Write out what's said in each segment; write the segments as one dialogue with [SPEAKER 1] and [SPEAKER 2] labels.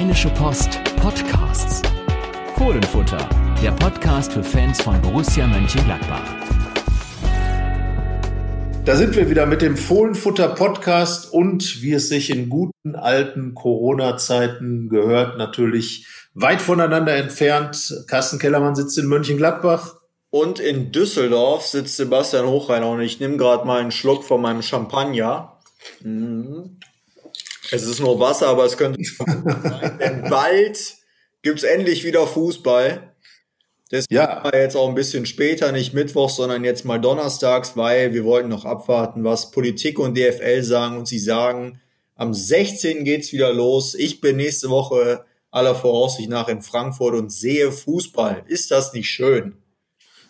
[SPEAKER 1] Rheinische Post Podcasts. Fohlenfutter, der Podcast für Fans von Borussia Mönchengladbach.
[SPEAKER 2] Da sind wir wieder mit dem Fohlenfutter Podcast und wie es sich in guten alten Corona-Zeiten gehört, natürlich weit voneinander entfernt. Carsten Kellermann sitzt in Mönchengladbach.
[SPEAKER 3] Und in Düsseldorf sitzt Sebastian Hochreiner und ich nehme gerade mal einen Schluck von meinem Champagner. Mhm. Es ist nur Wasser, aber es könnte sein, denn bald gibt's endlich wieder Fußball. Deswegen ja. war jetzt auch ein bisschen später, nicht Mittwoch, sondern jetzt mal donnerstags, weil wir wollten noch abwarten, was Politik und DFL sagen. Und sie sagen, am 16. geht's wieder los. Ich bin nächste Woche aller Voraussicht nach in Frankfurt und sehe Fußball. Ist das nicht schön?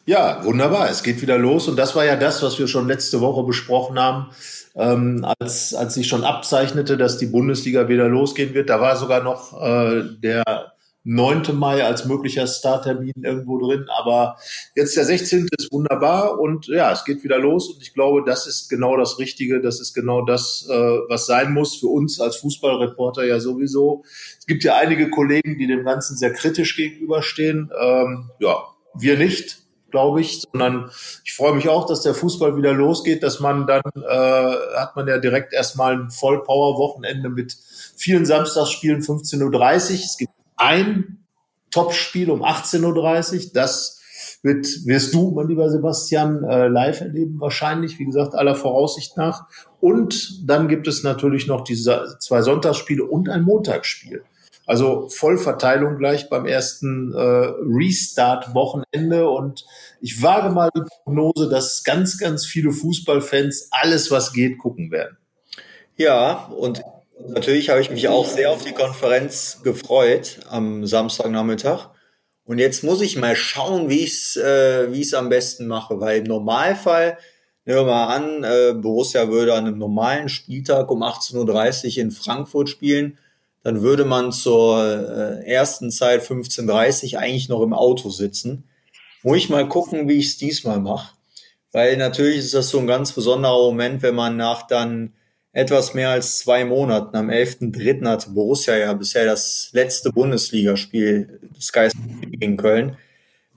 [SPEAKER 2] Ja, wunderbar. Es geht wieder los. Und das war ja das, was wir schon letzte Woche besprochen haben, ähm, als, als sich schon abzeichnete, dass die Bundesliga wieder losgehen wird. Da war sogar noch äh, der 9. Mai als möglicher Starttermin irgendwo drin. Aber jetzt der 16. ist wunderbar und ja, es geht wieder los. Und ich glaube, das ist genau das Richtige. Das ist genau das, äh, was sein muss für uns als Fußballreporter ja sowieso. Es gibt ja einige Kollegen, die dem Ganzen sehr kritisch gegenüberstehen. Ähm, ja, wir nicht glaube ich, sondern ich freue mich auch, dass der Fußball wieder losgeht, dass man dann äh, hat man ja direkt erstmal ein Vollpower-Wochenende mit vielen Samstagsspielen 15.30 Uhr. Es gibt ein Topspiel um 18.30 Uhr. Das wird, wirst du, mein lieber Sebastian, äh, live erleben wahrscheinlich, wie gesagt, aller Voraussicht nach. Und dann gibt es natürlich noch diese zwei Sonntagsspiele und ein Montagsspiel. Also Vollverteilung gleich beim ersten äh, Restart-Wochenende. Und ich wage mal die Prognose, dass ganz, ganz viele Fußballfans alles, was geht, gucken werden.
[SPEAKER 3] Ja, und natürlich habe ich mich auch sehr auf die Konferenz gefreut am Samstagnachmittag. Und jetzt muss ich mal schauen, wie ich es äh, wie am besten mache, weil im Normalfall, nehmen wir mal an, äh, Borussia würde an einem normalen Spieltag um 18.30 Uhr in Frankfurt spielen dann würde man zur äh, ersten Zeit 15.30 eigentlich noch im Auto sitzen. Muss ich mal gucken, wie ich es diesmal mache. Weil natürlich ist das so ein ganz besonderer Moment, wenn man nach dann etwas mehr als zwei Monaten, am 11.3. hatte Borussia ja bisher das letzte Bundesligaspiel des Geistes gegen Köln.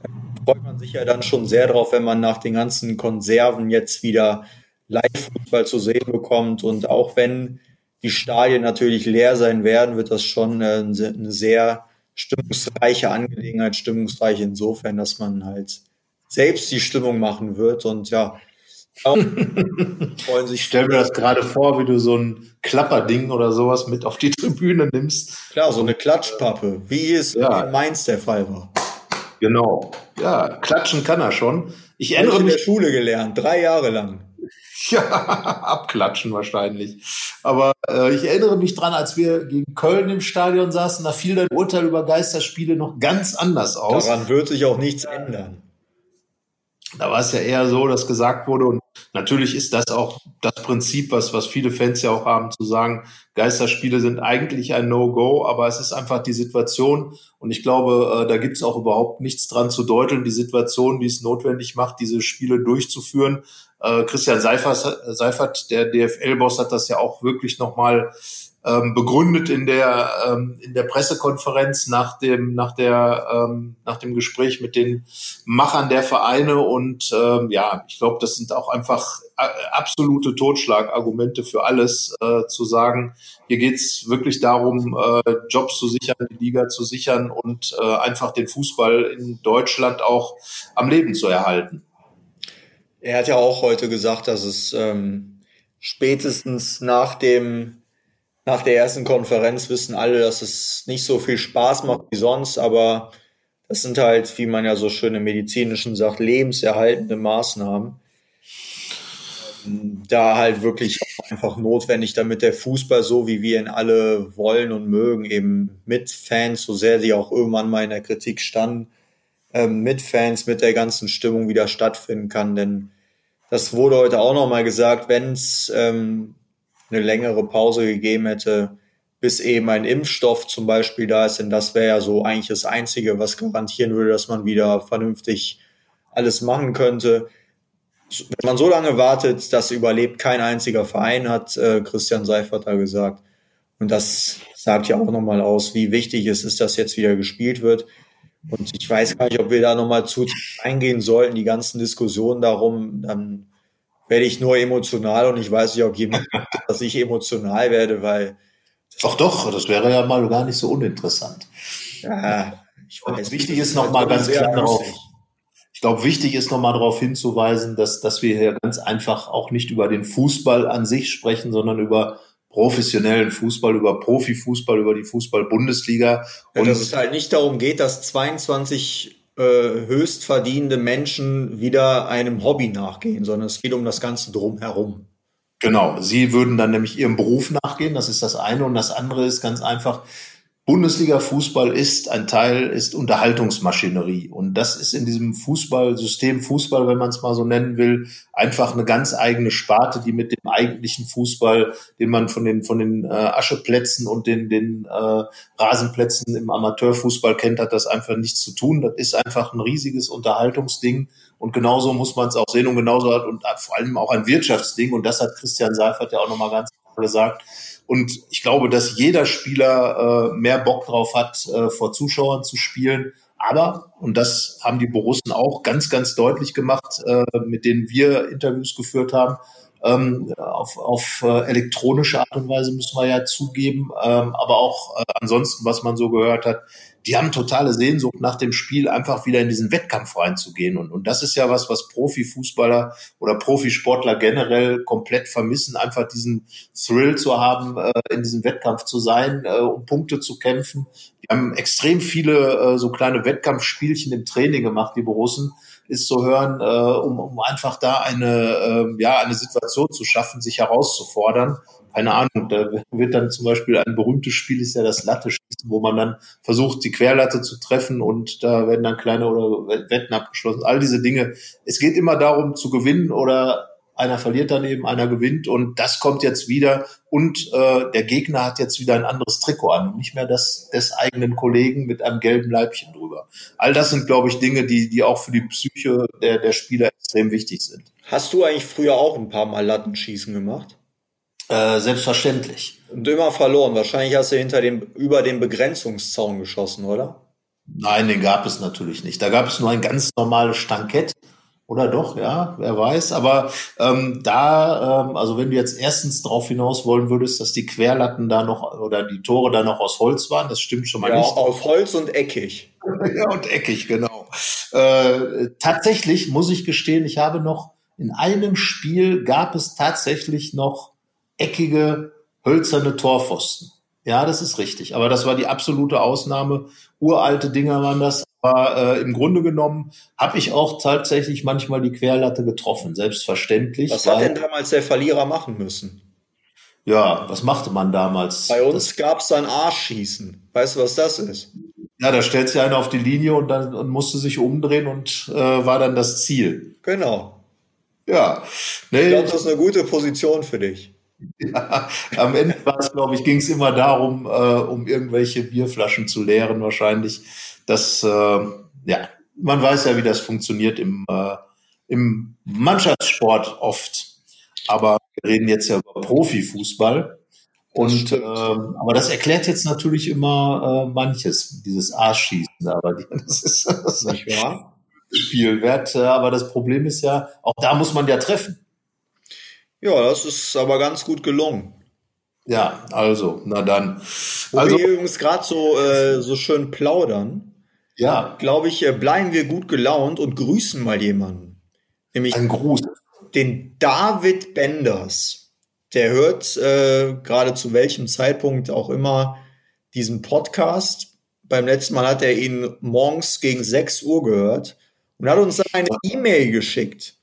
[SPEAKER 3] Da freut man sich ja dann schon sehr drauf, wenn man nach den ganzen Konserven jetzt wieder Live-Fußball zu sehen bekommt. Und auch wenn die Stadien natürlich leer sein werden, wird das schon äh, eine sehr stimmungsreiche Angelegenheit, stimmungsreich insofern, dass man halt selbst die Stimmung machen wird und ja,
[SPEAKER 2] freuen sich. Ich stell mir das gerade vor, wie du so ein Klapperding oder sowas mit auf die Tribüne nimmst.
[SPEAKER 3] Klar, so eine Klatschpappe, wie es ja. in Mainz der Fall war.
[SPEAKER 2] Genau. Ja, klatschen kann er schon.
[SPEAKER 3] Ich erinnere mich. in der Schule gelernt, drei Jahre lang.
[SPEAKER 2] Ja, abklatschen wahrscheinlich. Aber äh, ich erinnere mich dran, als wir gegen Köln im Stadion saßen, da fiel dein Urteil über Geisterspiele noch ganz anders aus.
[SPEAKER 3] Daran wird sich auch nichts ändern.
[SPEAKER 2] Da war es ja eher so, dass gesagt wurde, und natürlich ist das auch das Prinzip, was, was viele Fans ja auch haben, zu sagen, Geisterspiele sind eigentlich ein No-Go, aber es ist einfach die Situation, und ich glaube, äh, da gibt es auch überhaupt nichts dran zu deuteln, die Situation, die es notwendig macht, diese Spiele durchzuführen, äh, Christian Seifert, Seifert der DFL-Boss, hat das ja auch wirklich nochmal ähm, begründet in der ähm, in der Pressekonferenz nach dem nach der ähm, nach dem Gespräch mit den Machern der Vereine. Und ähm, ja ich glaube das sind auch einfach äh, absolute Totschlagargumente für alles äh, zu sagen hier geht's wirklich darum äh, Jobs zu sichern die Liga zu sichern und äh, einfach den Fußball in Deutschland auch am Leben zu erhalten.
[SPEAKER 3] Er hat ja auch heute gesagt, dass es ähm, spätestens nach dem nach der ersten Konferenz wissen alle, dass es nicht so viel Spaß macht wie sonst, aber das sind halt, wie man ja so schön im medizinischen sagt, lebenserhaltende Maßnahmen. Ähm, da halt wirklich einfach notwendig, damit der Fußball so, wie wir ihn alle wollen und mögen, eben mit Fans, so sehr sie auch irgendwann mal in der Kritik standen, ähm, mit Fans, mit der ganzen Stimmung wieder stattfinden kann. Denn das wurde heute auch nochmal gesagt, wenn es ähm, eine längere Pause gegeben hätte, bis eben ein Impfstoff zum Beispiel da ist, denn das wäre ja so eigentlich das Einzige, was garantieren würde, dass man wieder vernünftig alles machen könnte. Wenn man so lange wartet, das überlebt kein einziger Verein, hat äh, Christian Seifert da gesagt. Und das sagt ja auch nochmal aus, wie wichtig es ist, dass jetzt wieder gespielt wird. Und ich weiß gar nicht, ob wir da nochmal zu eingehen sollten, die ganzen Diskussionen darum. Dann werde ich nur emotional und ich weiß nicht, ob jemand, dass ich emotional werde, weil.
[SPEAKER 2] Doch, doch, das wäre ja mal gar nicht so uninteressant.
[SPEAKER 3] Ja,
[SPEAKER 2] ich weiß. Wichtig ist nochmal ganz klar darauf. Ich glaube, wichtig ist nochmal darauf hinzuweisen, dass, dass wir hier ganz einfach auch nicht über den Fußball an sich sprechen, sondern über professionellen Fußball, über Profifußball, über die Fußball-Bundesliga.
[SPEAKER 3] Und ja, dass es halt nicht darum geht, dass 22 äh, höchst verdienende Menschen wieder einem Hobby nachgehen, sondern es geht um das Ganze drumherum.
[SPEAKER 2] Genau, sie würden dann nämlich ihrem Beruf nachgehen, das ist das eine. Und das andere ist ganz einfach, Bundesliga-Fußball ist ein Teil, ist Unterhaltungsmaschinerie. Und das ist in diesem Fußballsystem, Fußball, wenn man es mal so nennen will, einfach eine ganz eigene Sparte, die mit dem eigentlichen Fußball, den man von den, von den äh, Ascheplätzen und den, den äh, Rasenplätzen im Amateurfußball kennt, hat das einfach nichts zu tun. Das ist einfach ein riesiges Unterhaltungsding. Und genauso muss man es auch sehen und genauso hat und vor allem auch ein Wirtschaftsding. Und das hat Christian Seifert ja auch nochmal ganz klar gesagt und ich glaube, dass jeder Spieler äh, mehr Bock drauf hat, äh, vor Zuschauern zu spielen. Aber, und das haben die Borussen auch ganz, ganz deutlich gemacht, äh, mit denen wir Interviews geführt haben, ähm, auf, auf äh, elektronische Art und Weise müssen wir ja zugeben, ähm, aber auch äh, ansonsten, was man so gehört hat, die haben totale Sehnsucht nach dem Spiel, einfach wieder in diesen Wettkampf reinzugehen. Und, und das ist ja was, was Profifußballer oder Profisportler generell komplett vermissen, einfach diesen Thrill zu haben, äh, in diesem Wettkampf zu sein, äh, um Punkte zu kämpfen. Die haben extrem viele äh, so kleine Wettkampfspielchen im Training gemacht, die Borussen, ist zu hören, äh, um, um einfach da eine, äh, ja, eine Situation zu schaffen, sich herauszufordern keine Ahnung, da wird dann zum Beispiel ein berühmtes Spiel ist ja das Latte-Schießen, wo man dann versucht, die Querlatte zu treffen und da werden dann kleine oder Wetten abgeschlossen. All diese Dinge. Es geht immer darum zu gewinnen oder einer verliert daneben, einer gewinnt und das kommt jetzt wieder und äh, der Gegner hat jetzt wieder ein anderes Trikot an, nicht mehr das des eigenen Kollegen mit einem gelben Leibchen drüber. All das sind, glaube ich, Dinge, die, die auch für die Psyche der, der Spieler extrem wichtig sind.
[SPEAKER 3] Hast du eigentlich früher auch ein paar Mal Lattenschießen gemacht?
[SPEAKER 2] Äh, selbstverständlich.
[SPEAKER 3] Und immer verloren. Wahrscheinlich hast du hinter dem, über den Begrenzungszaun geschossen, oder?
[SPEAKER 2] Nein, den gab es natürlich nicht. Da gab es nur ein ganz normales Stankett. Oder doch, ja, wer weiß. Aber ähm, da, ähm, also wenn du jetzt erstens darauf hinaus wollen würdest, dass die Querlatten da noch oder die Tore da noch aus Holz waren, das stimmt schon mal ja, nicht.
[SPEAKER 3] Aus Holz und eckig.
[SPEAKER 2] ja, und eckig, genau. Äh, tatsächlich muss ich gestehen, ich habe noch in einem Spiel gab es tatsächlich noch eckige, hölzerne Torpfosten. Ja, das ist richtig. Aber das war die absolute Ausnahme. Uralte Dinger waren das. Aber äh, im Grunde genommen habe ich auch tatsächlich manchmal die Querlatte getroffen, selbstverständlich.
[SPEAKER 3] Was hat denn damals der Verlierer machen müssen?
[SPEAKER 2] Ja, was machte man damals?
[SPEAKER 3] Bei uns gab es dann Arschschießen. Weißt du, was das ist?
[SPEAKER 2] Ja, da stellt sich einer auf die Linie und dann und musste sich umdrehen und äh, war dann das Ziel.
[SPEAKER 3] Genau.
[SPEAKER 2] Ja.
[SPEAKER 3] Nee, ich glaube, das ist eine gute Position für dich.
[SPEAKER 2] Ja, am Ende war es, glaube ich, ging es immer darum, äh, um irgendwelche Bierflaschen zu leeren wahrscheinlich. Das, äh, ja, man weiß ja, wie das funktioniert im, äh, im Mannschaftssport oft. Aber wir reden jetzt ja über Profifußball. Und äh, aber das erklärt jetzt natürlich immer äh, manches, dieses Arschschießen. Aber das ist das nicht wahr. Spielwert. Aber das Problem ist ja, auch da muss man ja treffen.
[SPEAKER 3] Ja, das ist aber ganz gut gelungen.
[SPEAKER 2] Ja, also, na dann.
[SPEAKER 3] Wo also, wir übrigens gerade so, äh, so schön plaudern, ja. glaube ich, äh, bleiben wir gut gelaunt und grüßen mal jemanden.
[SPEAKER 2] Nämlich Ein Gruß.
[SPEAKER 3] Den David Benders. Der hört äh, gerade zu welchem Zeitpunkt auch immer diesen Podcast. Beim letzten Mal hat er ihn morgens gegen 6 Uhr gehört und hat uns eine E-Mail geschickt.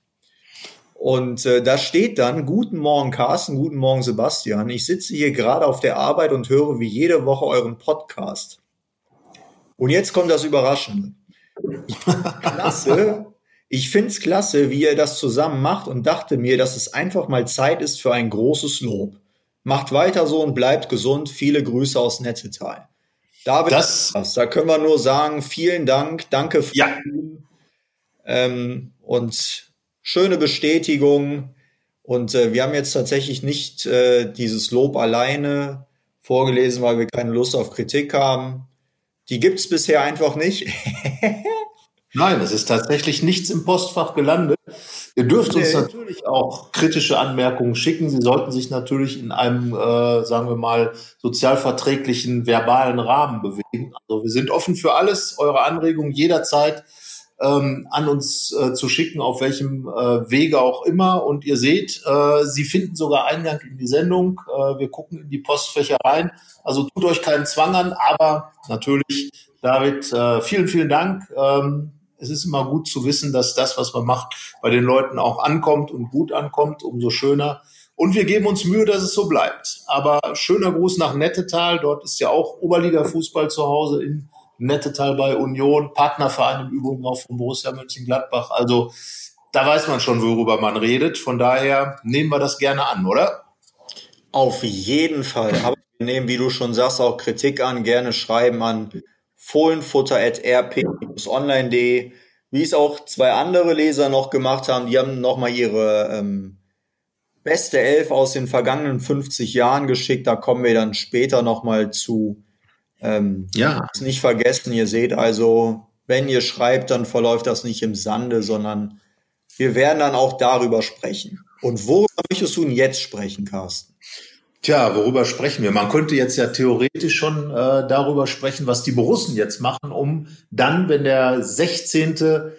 [SPEAKER 3] Und äh, da steht dann, guten Morgen Carsten, guten Morgen Sebastian. Ich sitze hier gerade auf der Arbeit und höre wie jede Woche euren Podcast. Und jetzt kommt das Überraschende. Klasse. Ich find's klasse, wie ihr das zusammen macht und dachte mir, dass es einfach mal Zeit ist für ein großes Lob. Macht weiter so und bleibt gesund. Viele Grüße aus Nettetal. David, das, da können wir nur sagen, vielen Dank, danke.
[SPEAKER 2] Ja.
[SPEAKER 3] Ähm, und schöne Bestätigung. Und äh, wir haben jetzt tatsächlich nicht äh, dieses Lob alleine vorgelesen, weil wir keine Lust auf Kritik haben. Die gibt es bisher einfach nicht.
[SPEAKER 2] Nein, es ist tatsächlich nichts im Postfach gelandet. Ihr dürft uns natürlich auch kritische Anmerkungen schicken. Sie sollten sich natürlich in einem, äh, sagen wir mal, sozialverträglichen, verbalen Rahmen bewegen. Also wir sind offen für alles, eure Anregungen jederzeit ähm, an uns äh, zu schicken, auf welchem äh, Wege auch immer. Und ihr seht, äh, sie finden sogar Eingang in die Sendung. Äh, wir gucken in die Postfächer rein. Also tut euch keinen Zwang an, aber natürlich, David, äh, vielen, vielen Dank. Ähm, es ist immer gut zu wissen, dass das, was man macht, bei den Leuten auch ankommt und gut ankommt, umso schöner. Und wir geben uns Mühe, dass es so bleibt. Aber schöner Gruß nach Nettetal. Dort ist ja auch Oberliga-Fußball zu Hause in Nettetal bei Union, Partnerverein im Übrigen auch von Borussia Mönchengladbach. Also da weiß man schon, worüber man redet. Von daher nehmen wir das gerne an, oder?
[SPEAKER 3] Auf jeden Fall. Aber wir nehmen, wie du schon sagst, auch Kritik an, gerne schreiben an fohlenfutter.rp-online.de, wie es auch zwei andere Leser noch gemacht haben. Die haben nochmal ihre ähm, beste Elf aus den vergangenen 50 Jahren geschickt. Da kommen wir dann später nochmal zu. Ähm, ja. Nicht vergessen, ihr seht also, wenn ihr schreibt, dann verläuft das nicht im Sande, sondern wir werden dann auch darüber sprechen. Und worüber möchtest du denn jetzt sprechen, Carsten?
[SPEAKER 2] Tja, worüber sprechen wir? Man könnte jetzt ja theoretisch schon äh, darüber sprechen, was die Borussen jetzt machen, um dann, wenn der 16.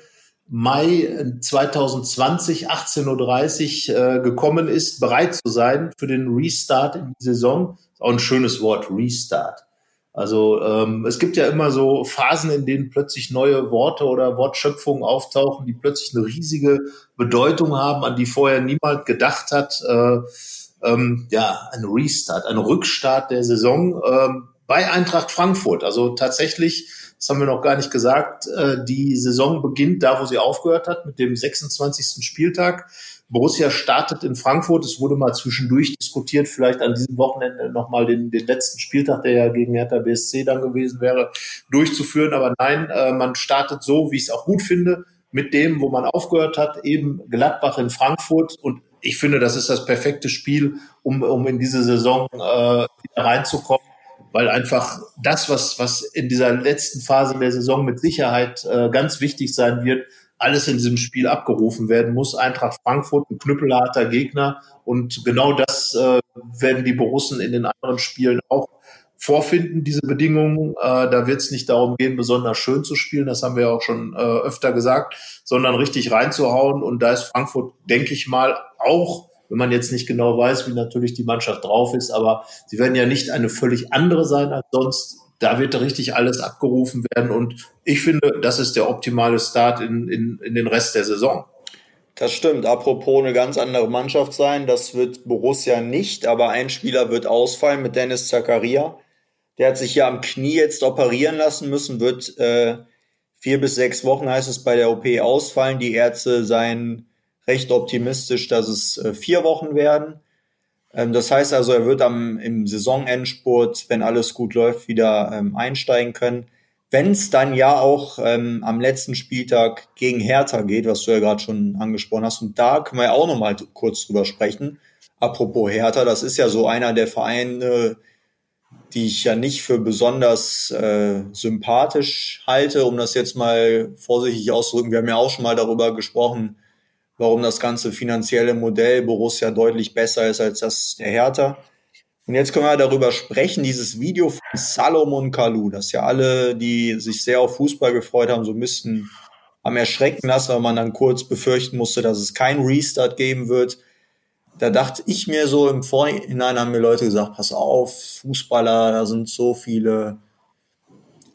[SPEAKER 2] Mai 2020, 18.30 Uhr äh, gekommen ist, bereit zu sein für den Restart in die Saison. Auch ein schönes Wort, Restart. Also ähm, es gibt ja immer so Phasen, in denen plötzlich neue Worte oder Wortschöpfungen auftauchen, die plötzlich eine riesige Bedeutung haben, an die vorher niemand gedacht hat. Äh, ähm, ja, ein Restart, ein Rückstart der Saison ähm, bei Eintracht Frankfurt. Also tatsächlich, das haben wir noch gar nicht gesagt, äh, die Saison beginnt da, wo sie aufgehört hat, mit dem 26. Spieltag. Borussia startet in Frankfurt. Es wurde mal zwischendurch diskutiert, vielleicht an diesem Wochenende nochmal den, den letzten Spieltag, der ja gegen Hertha BSC dann gewesen wäre, durchzuführen. Aber nein, äh, man startet so, wie ich es auch gut finde, mit dem, wo man aufgehört hat, eben Gladbach in Frankfurt. Und ich finde, das ist das perfekte Spiel, um, um in diese Saison äh, reinzukommen weil einfach das, was, was in dieser letzten Phase der Saison mit Sicherheit äh, ganz wichtig sein wird, alles in diesem Spiel abgerufen werden muss. Eintracht Frankfurt, ein knüppelharter Gegner. Und genau das äh, werden die Borussen in den anderen Spielen auch vorfinden, diese Bedingungen. Äh, da wird es nicht darum gehen, besonders schön zu spielen, das haben wir auch schon äh, öfter gesagt, sondern richtig reinzuhauen. Und da ist Frankfurt, denke ich mal, auch, wenn man jetzt nicht genau weiß, wie natürlich die Mannschaft drauf ist, aber sie werden ja nicht eine völlig andere sein als sonst da wird richtig alles abgerufen werden. Und ich finde, das ist der optimale Start in, in, in den Rest der Saison.
[SPEAKER 3] Das stimmt. Apropos eine ganz andere Mannschaft sein, das wird Borussia nicht, aber ein Spieler wird ausfallen mit Dennis Zakaria. Der hat sich ja am Knie jetzt operieren lassen müssen, wird äh, vier bis sechs Wochen, heißt es, bei der OP ausfallen. Die Ärzte seien recht optimistisch, dass es äh, vier Wochen werden. Ähm, das heißt also, er wird am, im Saisonendspurt, wenn alles gut läuft, wieder ähm, einsteigen können. Wenn es dann ja auch ähm, am letzten Spieltag gegen Hertha geht, was du ja gerade schon angesprochen hast, und da können wir ja auch noch mal kurz drüber sprechen. Apropos Hertha, das ist ja so einer der Vereine, die ich ja nicht für besonders äh, sympathisch halte, um das jetzt mal vorsichtig auszudrücken. Wir haben ja auch schon mal darüber gesprochen, warum das ganze finanzielle Modell Borussia deutlich besser ist als das der Hertha. Und jetzt können wir darüber sprechen, dieses Video von Salomon Kalou, das ja alle, die sich sehr auf Fußball gefreut haben, so müssten am erschrecken lassen, weil man dann kurz befürchten musste, dass es keinen Restart geben wird. Da dachte ich mir so im Vorhinein haben mir Leute gesagt, pass auf, Fußballer, da sind so viele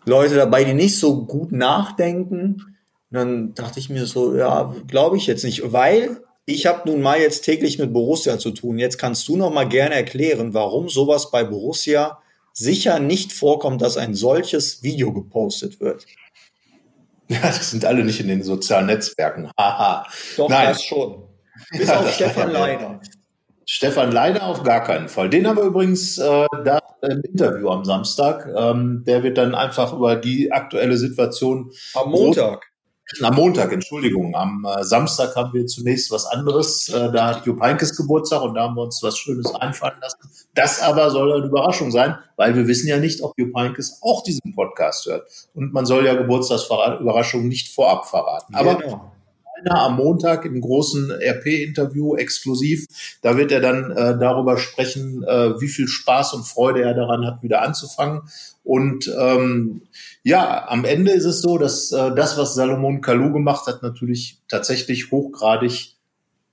[SPEAKER 3] Leute dabei, die nicht so gut nachdenken. Und dann dachte ich mir so, ja, glaube ich jetzt nicht, weil ich habe nun mal jetzt täglich mit Borussia zu tun. Jetzt kannst du noch mal gerne erklären, warum sowas bei Borussia sicher nicht vorkommt, dass ein solches Video gepostet wird.
[SPEAKER 2] Ja, das sind alle nicht in den sozialen Netzwerken. Haha.
[SPEAKER 3] Doch, Nein. das schon.
[SPEAKER 2] Bis ja, auf Stefan Leiner. Stefan Leiner auf gar keinen Fall. Den haben wir übrigens äh, da im Interview am Samstag. Ähm, der wird dann einfach über die aktuelle Situation.
[SPEAKER 3] Am Montag.
[SPEAKER 2] Am Montag, Entschuldigung. Am äh, Samstag haben wir zunächst was anderes. Äh, da hat Jupp Heynckes Geburtstag und da haben wir uns was Schönes einfallen lassen. Das aber soll eine Überraschung sein, weil wir wissen ja nicht, ob Jupp Heynckes auch diesen Podcast hört. Und man soll ja Geburtstagsüberraschungen nicht vorab verraten. Aber genau am Montag im großen RP-Interview exklusiv. Da wird er dann äh, darüber sprechen, äh, wie viel Spaß und Freude er daran hat, wieder anzufangen. Und ähm, ja, am Ende ist es so, dass äh, das, was Salomon Kalou gemacht hat, natürlich tatsächlich hochgradig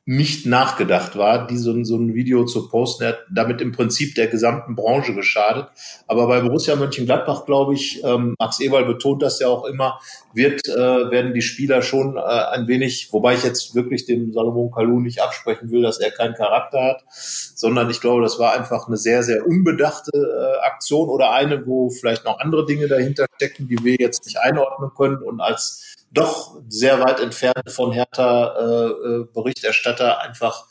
[SPEAKER 2] nicht nachgedacht war, die so, so ein Video zu posten. Er hat damit im Prinzip der gesamten Branche geschadet. Aber bei Borussia Mönchengladbach, glaube ich, ähm, Max Ewald betont das ja auch immer, wird, äh, werden die Spieler schon äh, ein wenig, wobei ich jetzt wirklich dem Salomon Kalou nicht absprechen will, dass er keinen Charakter hat, sondern ich glaube, das war einfach eine sehr, sehr unbedachte äh, Aktion oder eine, wo vielleicht noch andere Dinge dahinter stecken, die wir jetzt nicht einordnen können und als doch sehr weit entfernt von Hertha äh, äh, Berichterstatter einfach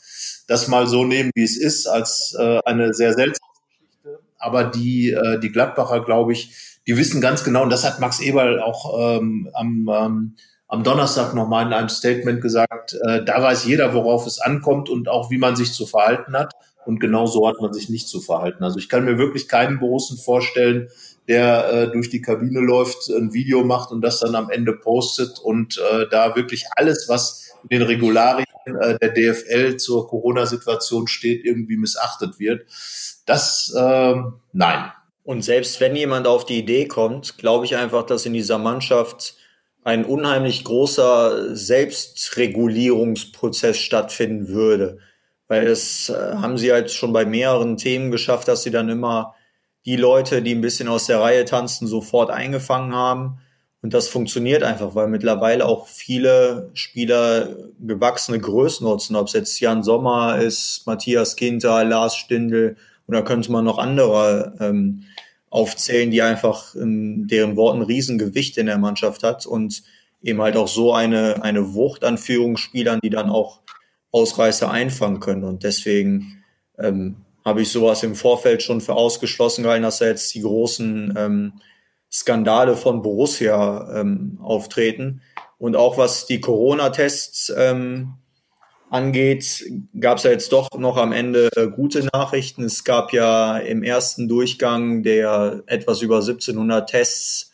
[SPEAKER 2] das mal so nehmen, wie es ist, als äh, eine sehr seltsame Geschichte. Aber die, äh, die Gladbacher, glaube ich, die wissen ganz genau, und das hat Max Eberl auch ähm, am, ähm, am Donnerstag nochmal in einem Statement gesagt, äh, da weiß jeder, worauf es ankommt und auch wie man sich zu verhalten hat. Und genau so hat man sich nicht zu verhalten. Also ich kann mir wirklich keinen Borussen vorstellen, der äh, durch die Kabine läuft, ein Video macht und das dann am Ende postet und äh, da wirklich alles, was in den Regularien äh, der DFL zur Corona-Situation steht, irgendwie missachtet wird. Das, äh, nein.
[SPEAKER 3] Und selbst wenn jemand auf die Idee kommt, glaube ich einfach, dass in dieser Mannschaft ein unheimlich großer Selbstregulierungsprozess stattfinden würde. Weil das äh, haben sie halt schon bei mehreren Themen geschafft, dass sie dann immer die Leute, die ein bisschen aus der Reihe tanzen, sofort eingefangen haben. Und das funktioniert einfach, weil mittlerweile auch viele Spieler gewachsene Größen nutzen, ob es jetzt Jan Sommer ist, Matthias Ginter, Lars Stindl oder könnte man noch andere ähm, aufzählen, die einfach in deren Worten Riesengewicht in der Mannschaft hat und eben halt auch so eine, eine Wucht an Führungsspielern, die dann auch Ausreißer einfangen können. Und deswegen ähm, habe ich sowas im Vorfeld schon für ausgeschlossen gehalten, dass da jetzt die großen ähm, Skandale von Borussia ähm, auftreten. Und auch was die Corona-Tests ähm, angeht, gab es ja jetzt doch noch am Ende äh, gute Nachrichten. Es gab ja im ersten Durchgang der etwas über 1700 Tests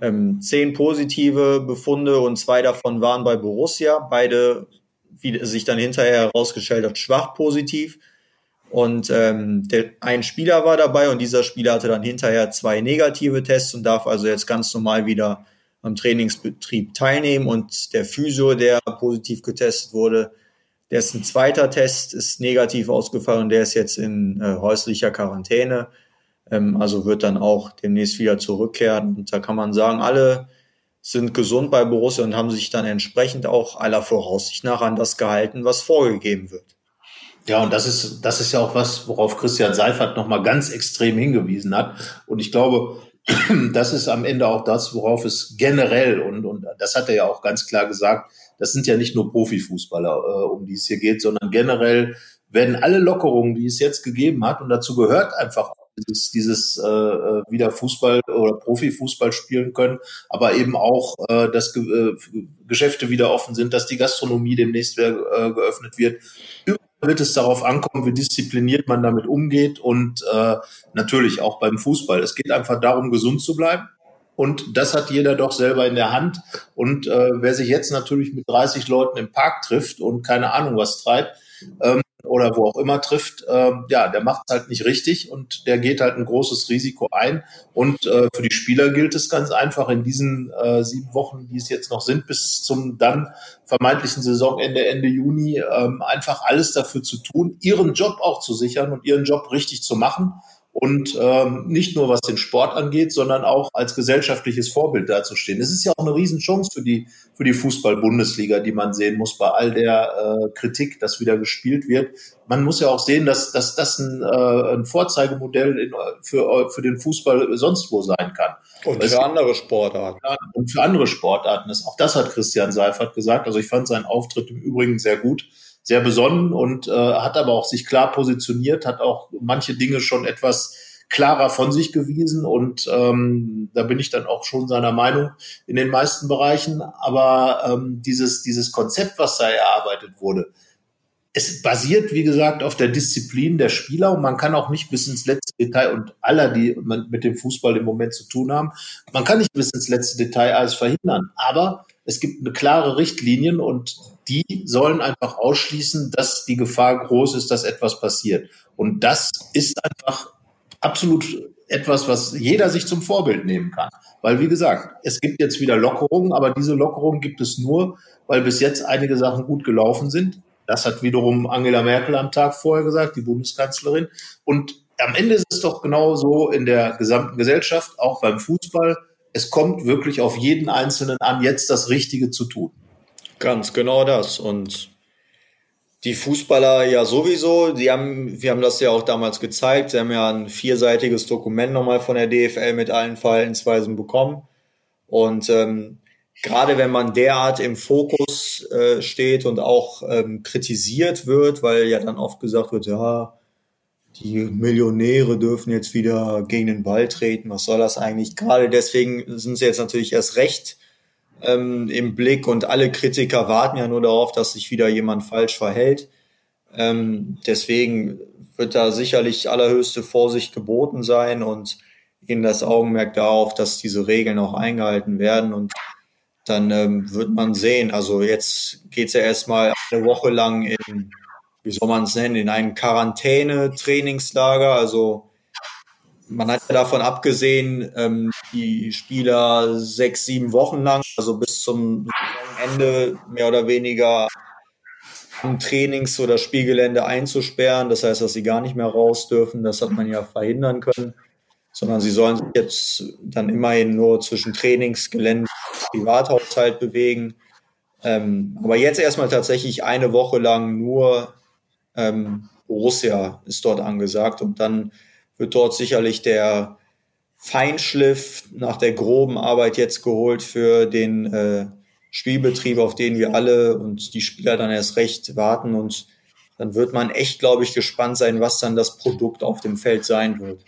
[SPEAKER 3] ähm, zehn positive Befunde und zwei davon waren bei Borussia. Beide, wie sich dann hinterher herausgestellt hat, schwach positiv. Und ähm, der, ein Spieler war dabei und dieser Spieler hatte dann hinterher zwei negative Tests und darf also jetzt ganz normal wieder am Trainingsbetrieb teilnehmen. Und der Physio, der positiv getestet wurde, dessen zweiter Test ist negativ ausgefallen und der ist jetzt in äh, häuslicher Quarantäne. Ähm, also wird dann auch demnächst wieder zurückkehren. Und da kann man sagen, alle sind gesund bei Borussia und haben sich dann entsprechend auch aller Voraussicht nach an das gehalten, was vorgegeben wird.
[SPEAKER 2] Ja, und das ist, das ist ja auch was, worauf Christian Seifert nochmal ganz extrem hingewiesen hat. Und ich glaube, das ist am Ende auch das, worauf es generell, und, und das hat er ja auch ganz klar gesagt, das sind ja nicht nur Profifußballer, äh, um die es hier geht, sondern generell werden alle Lockerungen, die es jetzt gegeben hat, und dazu gehört einfach dieses, dieses äh, äh wieder Fußball oder Profifußball spielen können, aber eben auch, äh, dass Ge äh, Geschäfte wieder offen sind, dass die Gastronomie demnächst wieder äh, geöffnet wird wird es darauf ankommen, wie diszipliniert man damit umgeht und äh, natürlich auch beim Fußball. Es geht einfach darum, gesund zu bleiben. Und das hat jeder doch selber in der Hand. Und äh, wer sich jetzt natürlich mit 30 Leuten im Park trifft und keine Ahnung was treibt, ähm, oder wo auch immer trifft, äh, ja, der macht es halt nicht richtig und der geht halt ein großes Risiko ein. Und äh, für die Spieler gilt es ganz einfach in diesen äh, sieben Wochen, die es jetzt noch sind, bis zum dann vermeintlichen Saisonende Ende Juni, ähm, einfach alles dafür zu tun, ihren Job auch zu sichern und ihren Job richtig zu machen und ähm, nicht nur was den Sport angeht, sondern auch als gesellschaftliches Vorbild dazustehen. Es ist ja auch eine Riesenchance für die für die Fußball-Bundesliga, die man sehen muss bei all der äh, Kritik, dass wieder gespielt wird. Man muss ja auch sehen, dass, dass das ein, äh, ein Vorzeigemodell in, für, für den Fußball sonst wo sein kann.
[SPEAKER 3] Und für andere Sportarten.
[SPEAKER 2] Und für andere Sportarten. Auch das hat Christian Seifert gesagt. Also ich fand seinen Auftritt im Übrigen sehr gut sehr besonnen und äh, hat aber auch sich klar positioniert, hat auch manche Dinge schon etwas klarer von sich gewiesen und ähm, da bin ich dann auch schon seiner Meinung in den meisten Bereichen. Aber ähm, dieses, dieses Konzept, was da erarbeitet wurde, es basiert, wie gesagt, auf der Disziplin der Spieler und man kann auch nicht bis ins letzte Detail und aller, die mit dem Fußball im Moment zu tun haben, man kann nicht bis ins letzte Detail alles verhindern. Aber es gibt eine klare Richtlinien und die sollen einfach ausschließen, dass die Gefahr groß ist, dass etwas passiert. Und das ist einfach absolut etwas, was jeder sich zum Vorbild nehmen kann. Weil, wie gesagt, es gibt jetzt wieder Lockerungen, aber diese Lockerungen gibt es nur, weil bis jetzt einige Sachen gut gelaufen sind. Das hat wiederum Angela Merkel am Tag vorher gesagt, die Bundeskanzlerin. Und am Ende ist es doch genau so in der gesamten Gesellschaft, auch beim Fußball. Es kommt wirklich auf jeden Einzelnen an, jetzt das Richtige zu tun.
[SPEAKER 3] Ganz genau das. Und die Fußballer ja sowieso, die haben, wir haben das ja auch damals gezeigt, sie haben ja ein vierseitiges Dokument nochmal von der DFL mit allen Verhaltensweisen bekommen. Und ähm, gerade wenn man derart im Fokus äh, steht und auch ähm, kritisiert wird, weil ja dann oft gesagt wird, ja, die Millionäre dürfen jetzt wieder gegen den Ball treten, was soll das eigentlich? Gerade deswegen sind sie jetzt natürlich erst recht ähm, im Blick und alle Kritiker warten ja nur darauf, dass sich wieder jemand falsch verhält. Ähm, deswegen wird da sicherlich allerhöchste Vorsicht geboten sein und ihnen das Augenmerk darauf, dass diese Regeln auch eingehalten werden und dann ähm, wird man sehen. Also jetzt geht's ja erstmal eine Woche lang in, wie soll man es nennen, in ein Quarantäne-Trainingslager. Also man hat ja davon abgesehen, ähm, die Spieler sechs, sieben Wochen lang, also bis zum Ende mehr oder weniger im Trainings- oder Spielgelände einzusperren. Das heißt, dass sie gar nicht mehr raus dürfen. Das hat man ja verhindern können sondern sie sollen sich jetzt dann immerhin nur zwischen Trainingsgelände und Privathaushalt bewegen. Ähm, aber jetzt erstmal tatsächlich eine Woche lang nur ähm, Borussia ist dort angesagt und dann wird dort sicherlich der Feinschliff nach der groben Arbeit jetzt geholt für den äh, Spielbetrieb, auf den wir alle und die Spieler dann erst recht warten und dann wird man echt, glaube ich, gespannt sein, was dann das Produkt auf dem Feld sein wird.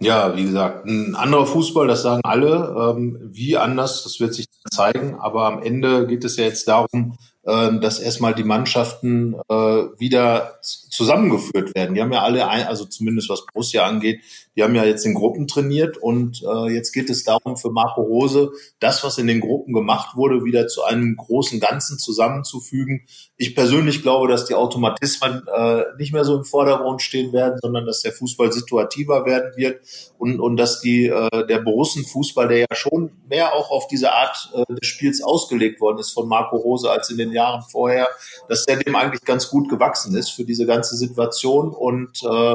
[SPEAKER 2] Ja, wie gesagt, ein anderer Fußball, das sagen alle. Ähm, wie anders, das wird sich zeigen. Aber am Ende geht es ja jetzt darum, äh, dass erstmal die Mannschaften äh, wieder zusammengeführt werden. Die haben ja alle, ein, also zumindest was Borussia angeht, die haben ja jetzt in Gruppen trainiert und äh, jetzt geht es darum für Marco Rose, das, was in den Gruppen gemacht wurde, wieder zu einem großen Ganzen zusammenzufügen. Ich persönlich glaube, dass die Automatismen äh, nicht mehr so im Vordergrund stehen werden, sondern dass der Fußball situativer werden wird und, und dass die, äh, der Borussen-Fußball, der ja schon mehr auch auf diese Art äh, des Spiels ausgelegt worden ist von Marco Rose als in den Jahren vorher, dass der dem eigentlich ganz gut gewachsen ist für diese ganze Situation und äh,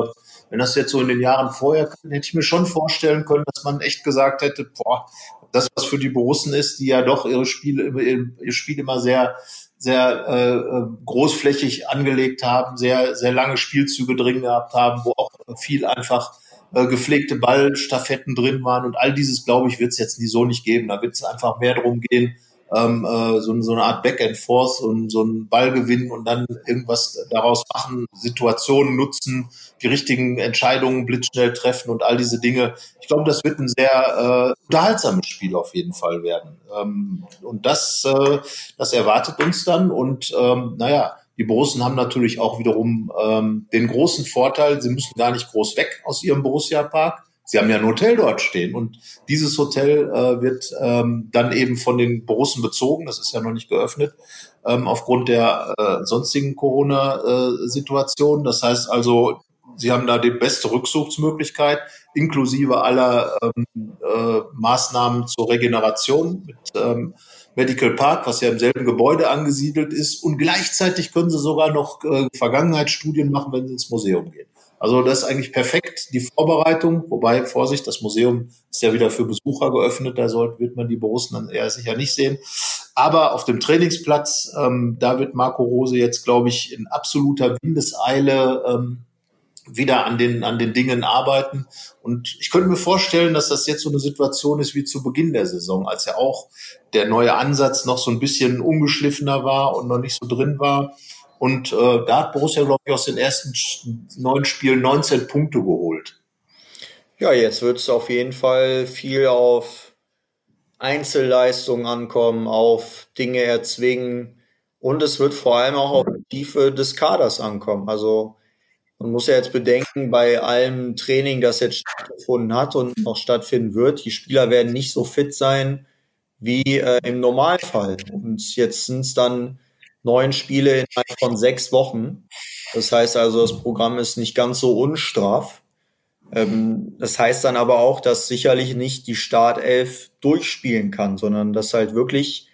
[SPEAKER 2] wenn das jetzt so in den Jahren vorher, hätte ich mir schon vorstellen können, dass man echt gesagt hätte, boah, das, was für die Borussen ist, die ja doch ihre Spiele, ihr Spiel immer sehr, sehr äh, großflächig angelegt haben, sehr, sehr lange Spielzüge drin gehabt haben, wo auch viel einfach äh, gepflegte Ballstaffetten drin waren. Und all dieses, glaube ich, wird es jetzt nie so nicht geben. Da wird es einfach mehr darum gehen, ähm, äh, so, so eine Art Back and Forth und so einen Ball gewinnen und dann irgendwas daraus machen, Situationen nutzen, die richtigen Entscheidungen blitzschnell treffen und all diese Dinge. Ich glaube, das wird ein sehr äh, unterhaltsames Spiel auf jeden Fall werden. Ähm, und das, äh, das erwartet uns dann. Und ähm, naja, die Borussen haben natürlich auch wiederum ähm, den großen Vorteil, sie müssen gar nicht groß weg aus ihrem Borussia-Park. Sie haben ja ein Hotel dort stehen und dieses Hotel äh, wird ähm, dann eben von den Borussen bezogen. Das ist ja noch nicht geöffnet ähm, aufgrund der äh, sonstigen Corona-Situation. Äh, das heißt also, Sie haben da die beste Rückzugsmöglichkeit inklusive aller ähm, äh, Maßnahmen zur Regeneration mit ähm, Medical Park, was ja im selben Gebäude angesiedelt ist. Und gleichzeitig können Sie sogar noch äh, Vergangenheitsstudien machen, wenn Sie ins Museum gehen. Also das ist eigentlich perfekt, die Vorbereitung. Wobei, Vorsicht, das Museum ist ja wieder für Besucher geöffnet, da sollte, wird man die Borussen dann eher sicher nicht sehen. Aber auf dem Trainingsplatz, ähm, da wird Marco Rose jetzt, glaube ich, in absoluter Windeseile ähm, wieder an den, an den Dingen arbeiten. Und ich könnte mir vorstellen, dass das jetzt so eine Situation ist wie zu Beginn der Saison, als ja auch der neue Ansatz noch so ein bisschen ungeschliffener war und noch nicht so drin war. Und äh, da hat Borussia, glaube ich, aus den ersten neun Spielen 19 Punkte geholt.
[SPEAKER 3] Ja, jetzt wird es auf jeden Fall viel auf Einzelleistungen ankommen, auf Dinge erzwingen und es wird vor allem auch auf die Tiefe des Kaders ankommen. Also man muss ja jetzt bedenken, bei allem Training, das jetzt stattgefunden hat und noch stattfinden wird, die Spieler werden nicht so fit sein wie äh, im Normalfall. Und jetzt sind es dann neun Spiele innerhalb von sechs Wochen. Das heißt also, das Programm ist nicht ganz so unstraff. Ähm, das heißt dann aber auch, dass sicherlich nicht die Startelf durchspielen kann, sondern dass halt wirklich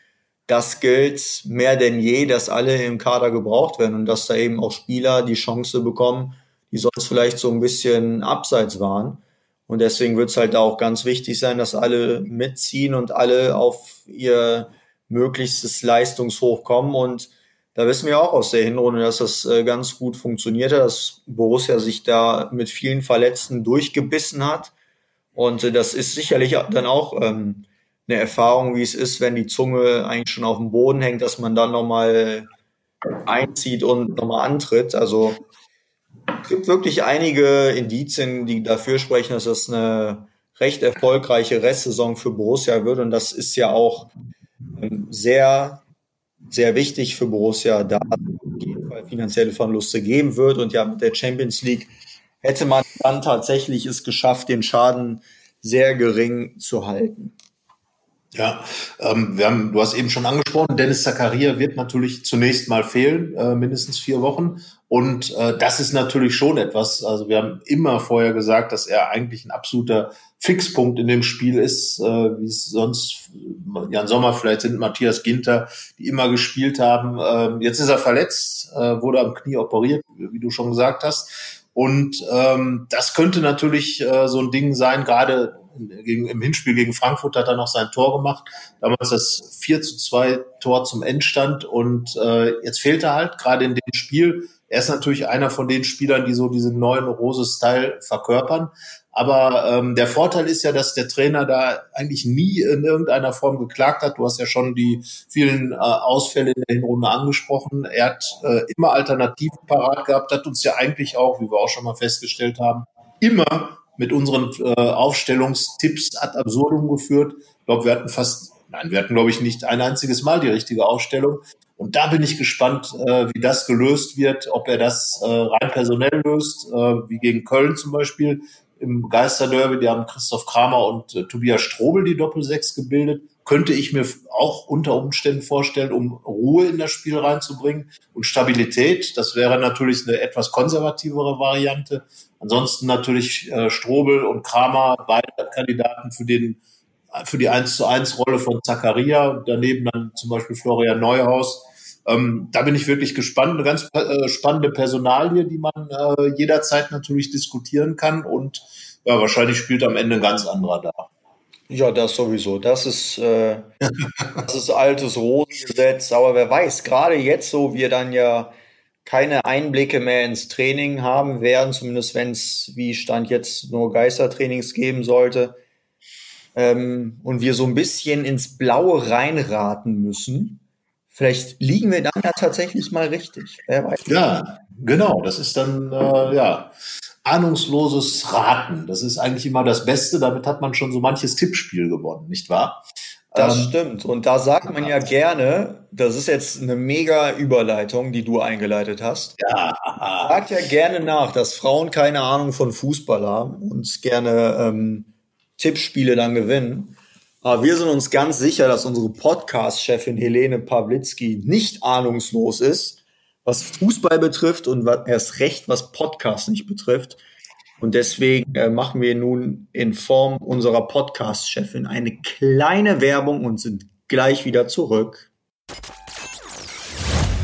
[SPEAKER 3] das gilt mehr denn je, dass alle im Kader gebraucht werden und dass da eben auch Spieler die Chance bekommen, die sonst vielleicht so ein bisschen abseits waren. Und deswegen wird es halt auch ganz wichtig sein, dass alle mitziehen und alle auf ihr möglichstes Leistungshoch kommen. Und da wissen wir auch aus der Hinrunde, dass das äh, ganz gut funktioniert hat, dass Borussia sich da mit vielen Verletzten durchgebissen hat. Und äh, das ist sicherlich dann auch ähm, eine Erfahrung, wie es ist, wenn die Zunge eigentlich schon auf dem Boden hängt, dass man dann nochmal einzieht und nochmal antritt. Also es gibt wirklich einige Indizien, die dafür sprechen, dass das eine recht erfolgreiche Restsaison für Borussia wird. Und das ist ja auch ähm, sehr sehr wichtig für Borussia, da finanzielle Verluste geben wird. Und ja, mit der Champions League hätte man dann tatsächlich es geschafft, den Schaden sehr gering zu halten.
[SPEAKER 2] Ja, ähm, wir haben, du hast eben schon angesprochen, Dennis Zakaria wird natürlich zunächst mal fehlen, äh, mindestens vier Wochen. Und äh, das ist natürlich schon etwas, also wir haben immer vorher gesagt, dass er eigentlich ein absoluter Fixpunkt in dem Spiel ist, äh, wie es sonst Jan Sommer vielleicht sind, Matthias Ginter, die immer gespielt haben. Ähm, jetzt ist er verletzt, äh, wurde am Knie operiert, wie du schon gesagt hast. Und ähm, das könnte natürlich äh, so ein Ding sein, gerade gegen, im Hinspiel gegen Frankfurt hat er noch sein Tor gemacht. Damals das 4 zu 2 Tor zum Endstand und äh, jetzt fehlt er halt gerade in dem Spiel. Er ist natürlich einer von den Spielern, die so diesen neuen Rose-Style verkörpern. Aber ähm, der Vorteil ist ja, dass der Trainer da eigentlich nie in irgendeiner Form geklagt hat. Du hast ja schon die vielen äh, Ausfälle in der Hinrunde angesprochen. Er hat äh, immer Alternativen parat gehabt, hat uns ja eigentlich auch, wie wir auch schon mal festgestellt haben, immer mit unseren äh, Aufstellungstipps ad absurdum geführt. Ich glaube, wir hatten fast, nein, wir hatten, glaube ich, nicht ein einziges Mal die richtige Aufstellung. Und da bin ich gespannt, äh, wie das gelöst wird, ob er das äh, rein personell löst, äh, wie gegen Köln zum Beispiel im Geisterderby. Die haben Christoph Kramer und äh, Tobias Strobel die Doppelsechs gebildet könnte ich mir auch unter Umständen vorstellen, um Ruhe in das Spiel reinzubringen und Stabilität. Das wäre natürlich eine etwas konservativere Variante. Ansonsten natürlich äh, Strobel und Kramer, beide Kandidaten für den für die 1 zu 1 Rolle von Zakaria. Daneben dann zum Beispiel Florian Neuhaus. Ähm, da bin ich wirklich gespannt. Eine ganz äh, spannende Personalie, die man äh, jederzeit natürlich diskutieren kann. Und ja, wahrscheinlich spielt am Ende ein ganz anderer da.
[SPEAKER 3] Ja, das sowieso. Das ist, äh, das ist altes Rosengesetz. Aber wer weiß, gerade jetzt, so wir dann ja keine Einblicke mehr ins Training haben werden, zumindest wenn es, wie Stand jetzt, nur Geistertrainings geben sollte, ähm, und wir so ein bisschen ins Blaue reinraten müssen, vielleicht liegen wir dann ja tatsächlich mal richtig.
[SPEAKER 2] Wer weiß. Ja, genau. Das ist dann, äh, ja ahnungsloses Raten. Das ist eigentlich immer das Beste. Damit hat man schon so manches Tippspiel gewonnen, nicht wahr?
[SPEAKER 3] Das ähm, stimmt. Und da sagt man ja gerne, das ist jetzt eine mega Überleitung, die du eingeleitet hast. Ja. Sagt ja gerne nach, dass Frauen keine Ahnung von Fußball haben und gerne ähm, Tippspiele dann gewinnen. Aber wir sind uns ganz sicher, dass unsere Podcast-Chefin Helene Pawlitzki nicht ahnungslos ist was Fußball betrifft und erst recht, was Podcast nicht betrifft. Und deswegen äh, machen wir nun in Form unserer Podcast-Chefin eine kleine Werbung und sind gleich wieder zurück.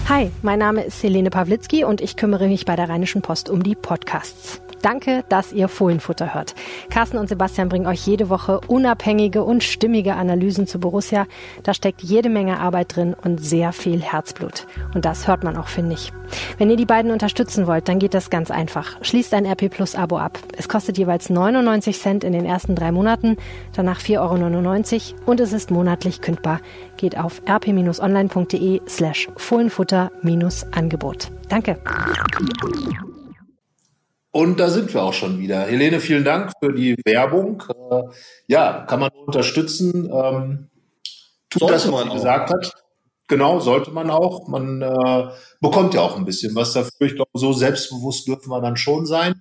[SPEAKER 4] Hi, mein Name ist Helene Pawlitzki und ich kümmere mich bei der Rheinischen Post um die Podcasts. Danke, dass ihr Fohlenfutter hört. Carsten und Sebastian bringen euch jede Woche unabhängige und stimmige Analysen zu Borussia. Da steckt jede Menge Arbeit drin und sehr viel Herzblut. Und das hört man auch, finde ich. Wenn ihr die beiden unterstützen wollt, dann geht das ganz einfach. Schließt ein RP Plus Abo ab. Es kostet jeweils 99 Cent in den ersten drei Monaten, danach 4,99 Euro und es ist monatlich kündbar. Geht auf rp-online.de slash Fohlenfutter-Angebot. Danke.
[SPEAKER 2] Und da sind wir auch schon wieder. Helene, vielen Dank für die Werbung. Äh, ja, kann man unterstützen. Ähm, tut sollte das, was sie gesagt hat. Genau, sollte man auch. Man äh, bekommt ja auch ein bisschen was dafür. Ich glaube, so selbstbewusst dürfen wir dann schon sein.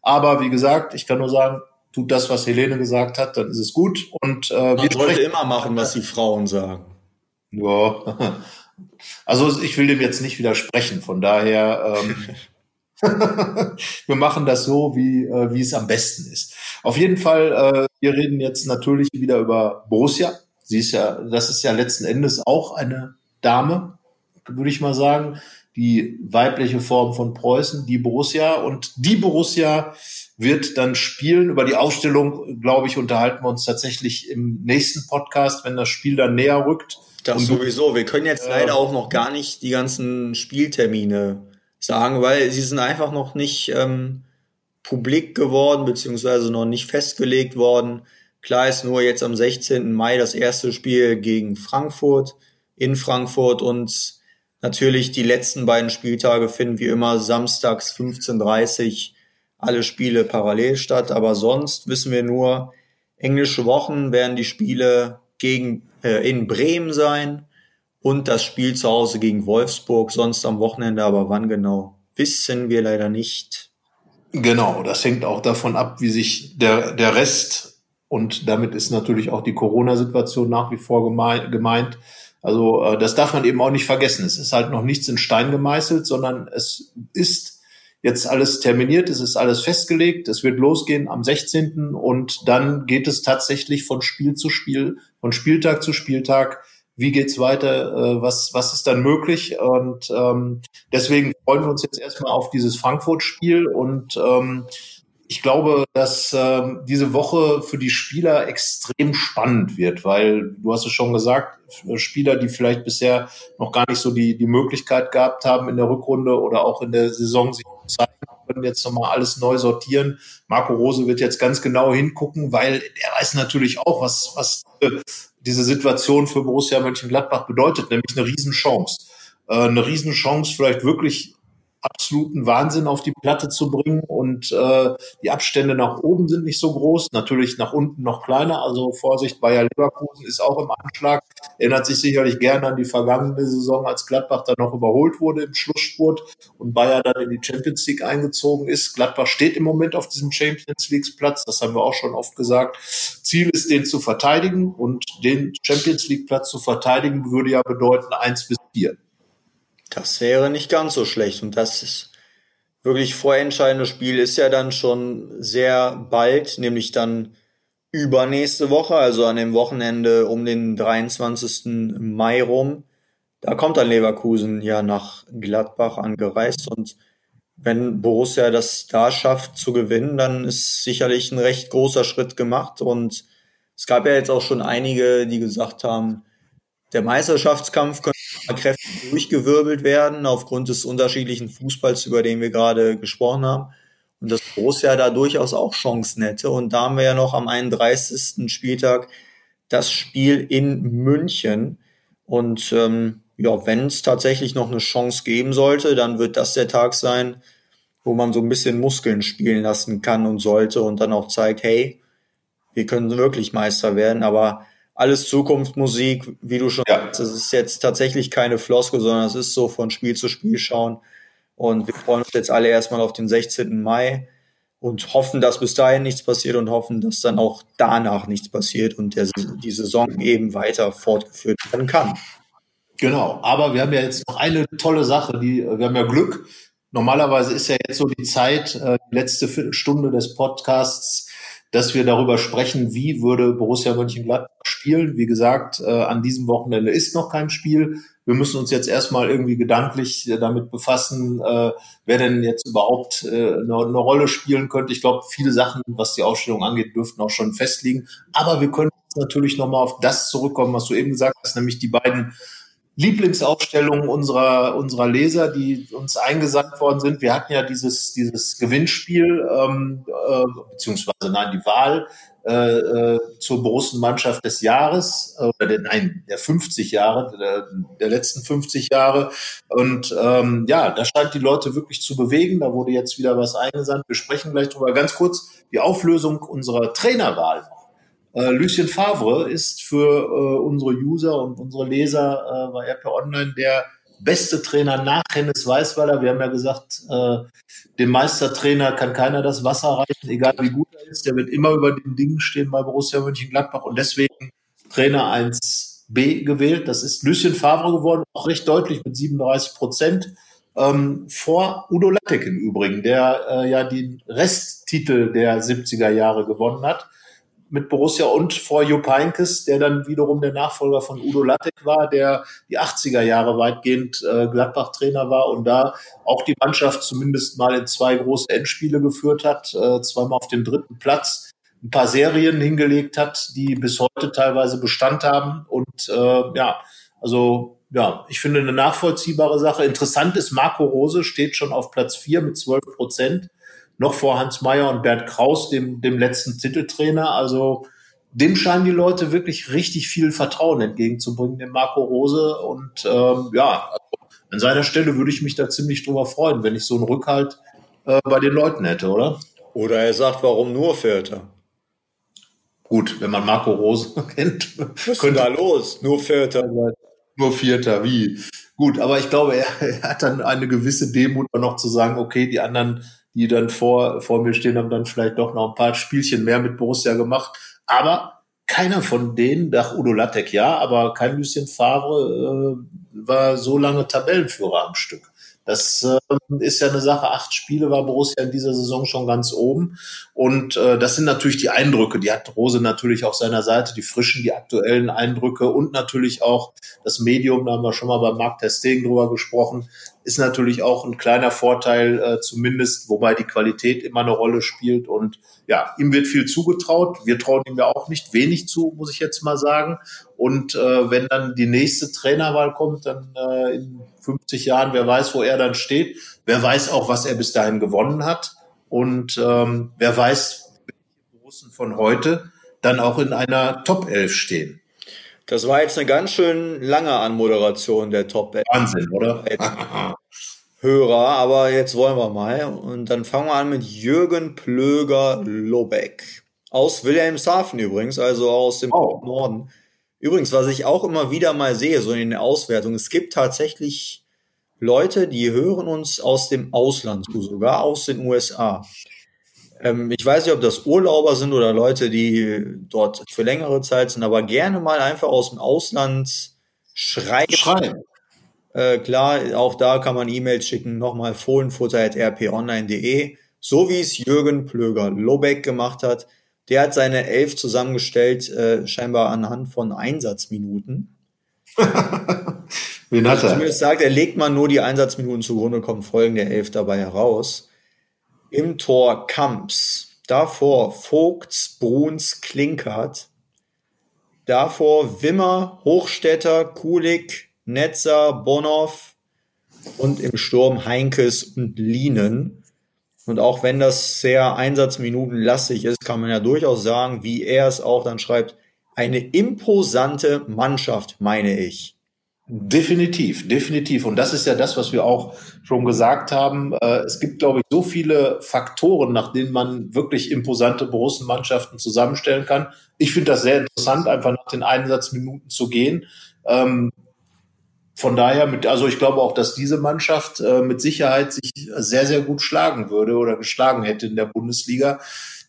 [SPEAKER 2] Aber wie gesagt, ich kann nur sagen, tut das, was Helene gesagt hat, dann ist es gut. Und
[SPEAKER 3] äh, man sollte immer machen, was die Frauen sagen.
[SPEAKER 2] Ja, also ich will dem jetzt nicht widersprechen. Von daher, ähm, wir machen das so, wie, äh, wie es am besten ist. Auf jeden Fall, äh, wir reden jetzt natürlich wieder über Borussia. Sie ist ja, das ist ja letzten Endes auch eine Dame, würde ich mal sagen. Die weibliche Form von Preußen, die Borussia. Und die Borussia wird dann spielen. Über die Aufstellung, glaube ich, unterhalten wir uns tatsächlich im nächsten Podcast, wenn das Spiel dann näher rückt.
[SPEAKER 3] Das sowieso. Wir können jetzt äh, leider auch noch gar nicht die ganzen Spieltermine sagen, weil sie sind einfach noch nicht ähm, publik geworden, beziehungsweise noch nicht festgelegt worden. Klar ist nur jetzt am 16. Mai das erste Spiel gegen Frankfurt in Frankfurt und natürlich die letzten beiden Spieltage finden wie immer samstags 15.30 alle Spiele parallel statt. Aber sonst wissen wir nur, englische Wochen werden die Spiele gegen, äh, in Bremen sein und das Spiel zu Hause gegen Wolfsburg, sonst am Wochenende, aber wann genau, wissen wir leider nicht.
[SPEAKER 2] Genau, das hängt auch davon ab, wie sich der, der Rest und damit ist natürlich auch die Corona-Situation nach wie vor gemeint. Also äh, das darf man eben auch nicht vergessen. Es ist halt noch nichts in Stein gemeißelt, sondern es ist jetzt alles terminiert, es ist alles festgelegt, es wird losgehen am 16. und dann geht es tatsächlich von Spiel zu Spiel, von Spieltag zu Spieltag. Wie geht's weiter? Äh, was, was ist dann möglich? Und ähm, deswegen freuen wir uns jetzt erstmal auf dieses Frankfurt-Spiel und ähm, ich glaube, dass ähm, diese Woche für die Spieler extrem spannend wird, weil du hast es schon gesagt, Spieler, die vielleicht bisher noch gar nicht so die, die Möglichkeit gehabt haben in der Rückrunde oder auch in der Saison sich zu zeigen, können jetzt nochmal alles neu sortieren. Marco Rose wird jetzt ganz genau hingucken, weil er weiß natürlich auch, was, was diese Situation für Borussia Mönchengladbach bedeutet, nämlich eine Riesenchance. Äh, eine Riesenchance, vielleicht wirklich absoluten Wahnsinn auf die Platte zu bringen und äh, die Abstände nach oben sind nicht so groß, natürlich nach unten noch kleiner, also Vorsicht, Bayer Leverkusen ist auch im Anschlag, erinnert sich sicherlich gerne an die vergangene Saison, als Gladbach dann noch überholt wurde im Schlussspurt und Bayer dann in die Champions League eingezogen ist. Gladbach steht im Moment auf diesem Champions League Platz, das haben wir auch schon oft gesagt. Ziel ist, den zu verteidigen und den Champions League Platz zu verteidigen würde ja bedeuten eins bis vier.
[SPEAKER 3] Das wäre nicht ganz so schlecht. Und das ist wirklich vorentscheidende Spiel ist ja dann schon sehr bald, nämlich dann übernächste Woche, also an dem Wochenende um den 23. Mai rum. Da kommt dann Leverkusen ja nach Gladbach angereist und wenn Borussia das da schafft zu gewinnen, dann ist sicherlich ein recht großer Schritt gemacht und es gab ja jetzt auch schon einige, die gesagt haben, der Meisterschaftskampf könnte kräftig durchgewirbelt werden aufgrund des unterschiedlichen Fußballs, über den wir gerade gesprochen haben. Und dass Borussia da durchaus auch Chancen hätte. Und da haben wir ja noch am 31. Spieltag das Spiel in München. Und ähm, ja, wenn es tatsächlich noch eine Chance geben sollte, dann wird das der Tag sein, wo man so ein bisschen Muskeln spielen lassen kann und sollte und dann auch zeigt, hey, wir können wirklich Meister werden. Aber alles Zukunftsmusik, wie du schon ja. sagst. Es ist jetzt tatsächlich keine Floskel, sondern es ist so von Spiel zu Spiel schauen. Und wir freuen uns jetzt alle erstmal auf den 16. Mai und hoffen, dass bis dahin nichts passiert und hoffen, dass dann auch danach nichts passiert und der, die Saison eben weiter fortgeführt werden kann.
[SPEAKER 2] Genau, aber wir haben ja jetzt noch eine tolle Sache, die wir haben ja Glück. Normalerweise ist ja jetzt so die Zeit, äh, die letzte Viertelstunde des Podcasts dass wir darüber sprechen, wie würde Borussia Mönchengladbach spielen. Wie gesagt, äh, an diesem Wochenende ist noch kein Spiel. Wir müssen uns jetzt erstmal irgendwie gedanklich äh, damit befassen, äh, wer denn jetzt überhaupt äh, eine, eine, Rolle spielen könnte. Ich glaube, viele Sachen, was die Ausstellung angeht, dürften auch schon festliegen. Aber wir können natürlich nochmal auf das zurückkommen, was du eben gesagt hast, nämlich die beiden Lieblingsaufstellungen unserer, unserer Leser, die uns eingesandt worden sind. Wir hatten ja dieses, dieses Gewinnspiel, ähm, äh, beziehungsweise nein, die Wahl äh, äh, zur großen Mannschaft des Jahres, äh, oder der, nein, der 50 Jahre, der, der letzten 50 Jahre. Und ähm, ja, da scheint die Leute wirklich zu bewegen. Da wurde jetzt wieder was eingesandt. Wir sprechen gleich drüber. Ganz kurz die Auflösung unserer Trainerwahl äh, Lucien Favre ist für äh, unsere User und unsere Leser äh, bei RP Online der beste Trainer nach Hennes Weißweiler. Wir haben ja gesagt, äh, dem Meistertrainer kann keiner das Wasser reichen, egal wie gut er ist. Der wird immer über den Dingen stehen bei Borussia Mönchengladbach und deswegen Trainer 1b gewählt. Das ist Lucien Favre geworden, auch recht deutlich mit 37 Prozent. Ähm, vor Udo Lattek im Übrigen, der äh, ja den Resttitel der 70er Jahre gewonnen hat mit Borussia und vor Jupp Heynckes, der dann wiederum der Nachfolger von Udo Lattek war, der die 80er Jahre weitgehend äh, Gladbach-Trainer war und da auch die Mannschaft zumindest mal in zwei große Endspiele geführt hat, äh, zweimal auf dem dritten Platz, ein paar Serien hingelegt hat, die bis heute teilweise Bestand haben und äh, ja, also ja, ich finde eine nachvollziehbare Sache. Interessant ist, Marco Rose steht schon auf Platz vier mit 12 Prozent noch vor Hans Meyer und Bert Kraus, dem, dem letzten Titeltrainer. Also dem scheinen die Leute wirklich richtig viel Vertrauen entgegenzubringen, dem Marco Rose. Und ähm, ja, also an seiner Stelle würde ich mich da ziemlich drüber freuen, wenn ich so einen Rückhalt äh, bei den Leuten hätte, oder?
[SPEAKER 3] Oder er sagt, warum nur Vierter?
[SPEAKER 2] Gut, wenn man Marco Rose kennt.
[SPEAKER 3] Was könnte da los? Nur Vierter.
[SPEAKER 2] Nur Vierter, wie? Gut, aber ich glaube, er, er hat dann eine gewisse Demut noch zu sagen, okay, die anderen die dann vor, vor mir stehen, haben dann vielleicht doch noch ein paar Spielchen mehr mit Borussia gemacht. Aber keiner von denen, nach Udo Lattek ja, aber kein Lucien Favre äh, war so lange Tabellenführer am Stück. Das äh, ist ja eine Sache. Acht Spiele war Borussia in dieser Saison schon ganz oben. Und äh, das sind natürlich die Eindrücke. Die hat Rose natürlich auf seiner Seite, die frischen, die aktuellen Eindrücke und natürlich auch das Medium, da haben wir schon mal bei Marc Testegen drüber gesprochen, ist natürlich auch ein kleiner Vorteil, äh, zumindest, wobei die Qualität immer eine Rolle spielt. Und ja, ihm wird viel zugetraut. Wir trauen ihm ja auch nicht wenig zu, muss ich jetzt mal sagen. Und äh, wenn dann die nächste Trainerwahl kommt, dann äh, in 50 Jahren, wer weiß, wo er dann steht. Wer weiß auch, was er bis dahin gewonnen hat. Und ähm, wer weiß, welche Russen von heute dann auch in einer Top 11 stehen.
[SPEAKER 3] Das war jetzt eine ganz schön lange Anmoderation der Top 11.
[SPEAKER 2] Wahnsinn, oder?
[SPEAKER 3] Hörer, aber jetzt wollen wir mal. Und dann fangen wir an mit Jürgen Plöger-Lobeck. Aus Wilhelmshaven übrigens, also aus dem oh. Norden. Übrigens, was ich auch immer wieder mal sehe, so in der Auswertung, es gibt tatsächlich Leute, die hören uns aus dem Ausland zu, sogar aus den USA. Ähm, ich weiß nicht, ob das Urlauber sind oder Leute, die dort für längere Zeit sind, aber gerne mal einfach aus dem Ausland schreiben. schreiben. Äh, klar, auch da kann man E-Mails schicken, nochmal fohlenfutter.rponline.de, so wie es Jürgen Plöger-Lobeck gemacht hat. Der hat seine Elf zusammengestellt, äh, scheinbar anhand von Einsatzminuten.
[SPEAKER 2] Wen hat also er?
[SPEAKER 3] Zumindest sagt, er legt man nur die Einsatzminuten zugrunde, kommen folgende Elf dabei heraus. Im Tor Kamps, davor Vogts, Bruns, Klinkert, davor Wimmer, Hochstetter, Kulik, Netzer, Bonhoff und im Sturm Heinkes und Lienen. Und auch wenn das sehr einsatzminutenlastig ist, kann man ja durchaus sagen, wie er es auch dann schreibt, eine imposante Mannschaft, meine ich.
[SPEAKER 2] Definitiv, definitiv. Und das ist ja das, was wir auch schon gesagt haben. Äh, es gibt, glaube ich, so viele Faktoren, nach denen man wirklich imposante Borussenmannschaften zusammenstellen kann. Ich finde das sehr interessant, einfach nach den Einsatzminuten zu gehen. Von daher, mit, also ich glaube auch, dass diese Mannschaft äh, mit Sicherheit sich sehr, sehr gut schlagen würde oder geschlagen hätte in der Bundesliga.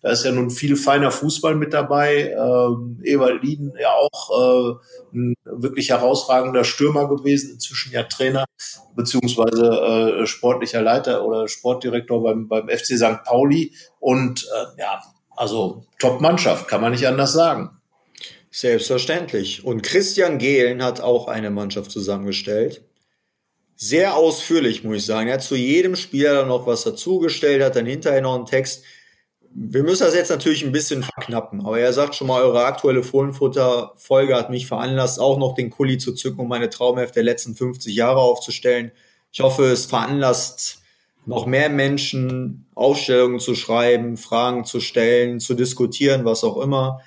[SPEAKER 2] Da ist ja nun viel feiner Fußball mit dabei. Ähm, Ewald Lieden ja auch äh, ein wirklich herausragender Stürmer gewesen, inzwischen ja Trainer beziehungsweise äh, sportlicher Leiter oder Sportdirektor beim, beim FC St. Pauli. Und äh, ja, also Top-Mannschaft, kann man nicht anders sagen.
[SPEAKER 3] Selbstverständlich. Und Christian Gehlen hat auch eine Mannschaft zusammengestellt. Sehr ausführlich, muss ich sagen. Er hat zu jedem Spieler dann noch was dazugestellt, hat dann hinterher noch einen Text. wir müssen das jetzt natürlich ein bisschen verknappen, aber er sagt schon mal, eure aktuelle Fohlenfutter-Folge hat mich veranlasst, auch noch den Kuli zu zücken, um meine Traumheft der letzten 50 Jahre aufzustellen. Ich hoffe, es veranlasst noch mehr Menschen, Aufstellungen zu schreiben, Fragen zu stellen, zu diskutieren, was auch immer.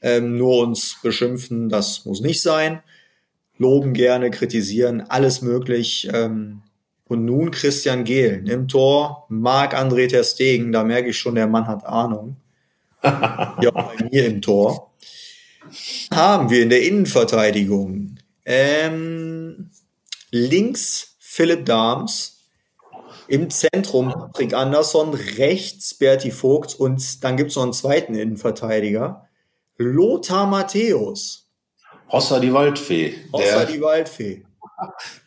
[SPEAKER 3] Ähm, nur uns beschimpfen, das muss nicht sein. Loben gerne, kritisieren, alles möglich. Ähm, und nun Christian Gehlen im Tor, Marc-André Ter Stegen, da merke ich schon, der Mann hat Ahnung. ja, bei mir im Tor. Haben wir in der Innenverteidigung ähm, links Philipp Dahms, im Zentrum Patrick Andersson, rechts Berti Vogt und dann gibt es noch einen zweiten Innenverteidiger, Lothar Matthäus.
[SPEAKER 2] Hossa die Waldfee.
[SPEAKER 3] Hossa die Waldfee.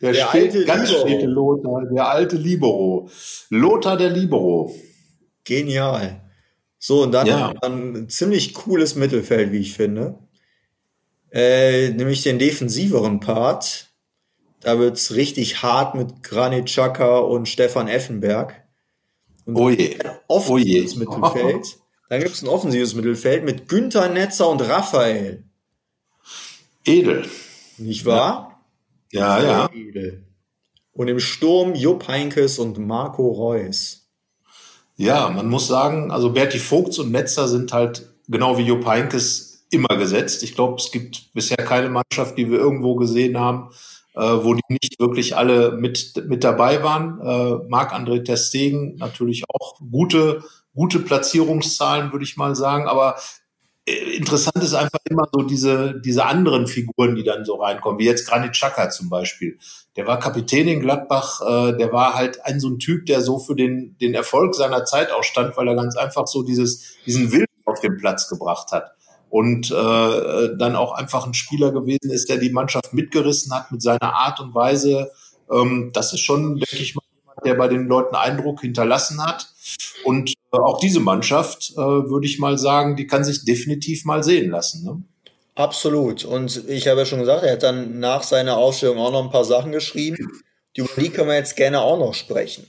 [SPEAKER 2] Der, der alte ganz Libero. späte Lothar, der alte Libero. Lothar der Libero.
[SPEAKER 3] Genial. So, und dann ja. ein ziemlich cooles Mittelfeld, wie ich finde. Äh, nämlich den defensiveren Part. Da wird's richtig hart mit Granit Xhaka und Stefan Effenberg. Und
[SPEAKER 2] oh je.
[SPEAKER 3] Offensives oh je. Mittelfeld. Dann gibt's ein offensives Mittelfeld mit Günther Netzer und Raphael.
[SPEAKER 2] Edel.
[SPEAKER 3] Nicht wahr?
[SPEAKER 2] Ja, ja.
[SPEAKER 3] Und im Sturm Jupp Heinkes und Marco Reus.
[SPEAKER 2] Ja, man muss sagen, also Berti Vogts und Netzer sind halt genau wie Jupp Heinkes immer gesetzt. Ich glaube, es gibt bisher keine Mannschaft, die wir irgendwo gesehen haben, äh, wo die nicht wirklich alle mit, mit dabei waren. Äh, Marc-André Testegen natürlich auch gute, gute Platzierungszahlen, würde ich mal sagen. Aber äh, interessant ist einfach immer so diese, diese anderen Figuren, die dann so reinkommen, wie jetzt Granit Xhaka zum Beispiel. Der war Kapitän in Gladbach, äh, der war halt ein so ein Typ, der so für den, den Erfolg seiner Zeit auch stand, weil er ganz einfach so dieses, diesen Willen auf den Platz gebracht hat. Und äh, dann auch einfach ein Spieler gewesen ist, der die Mannschaft mitgerissen hat mit seiner Art und Weise. Ähm, das ist schon, denke ich mal, der bei den Leuten Eindruck hinterlassen hat. Und äh, auch diese Mannschaft, äh, würde ich mal sagen, die kann sich definitiv mal sehen lassen. Ne?
[SPEAKER 3] Absolut. Und ich habe ja schon gesagt, er hat dann nach seiner Ausstellung auch noch ein paar Sachen geschrieben. Über die können wir jetzt gerne auch noch sprechen.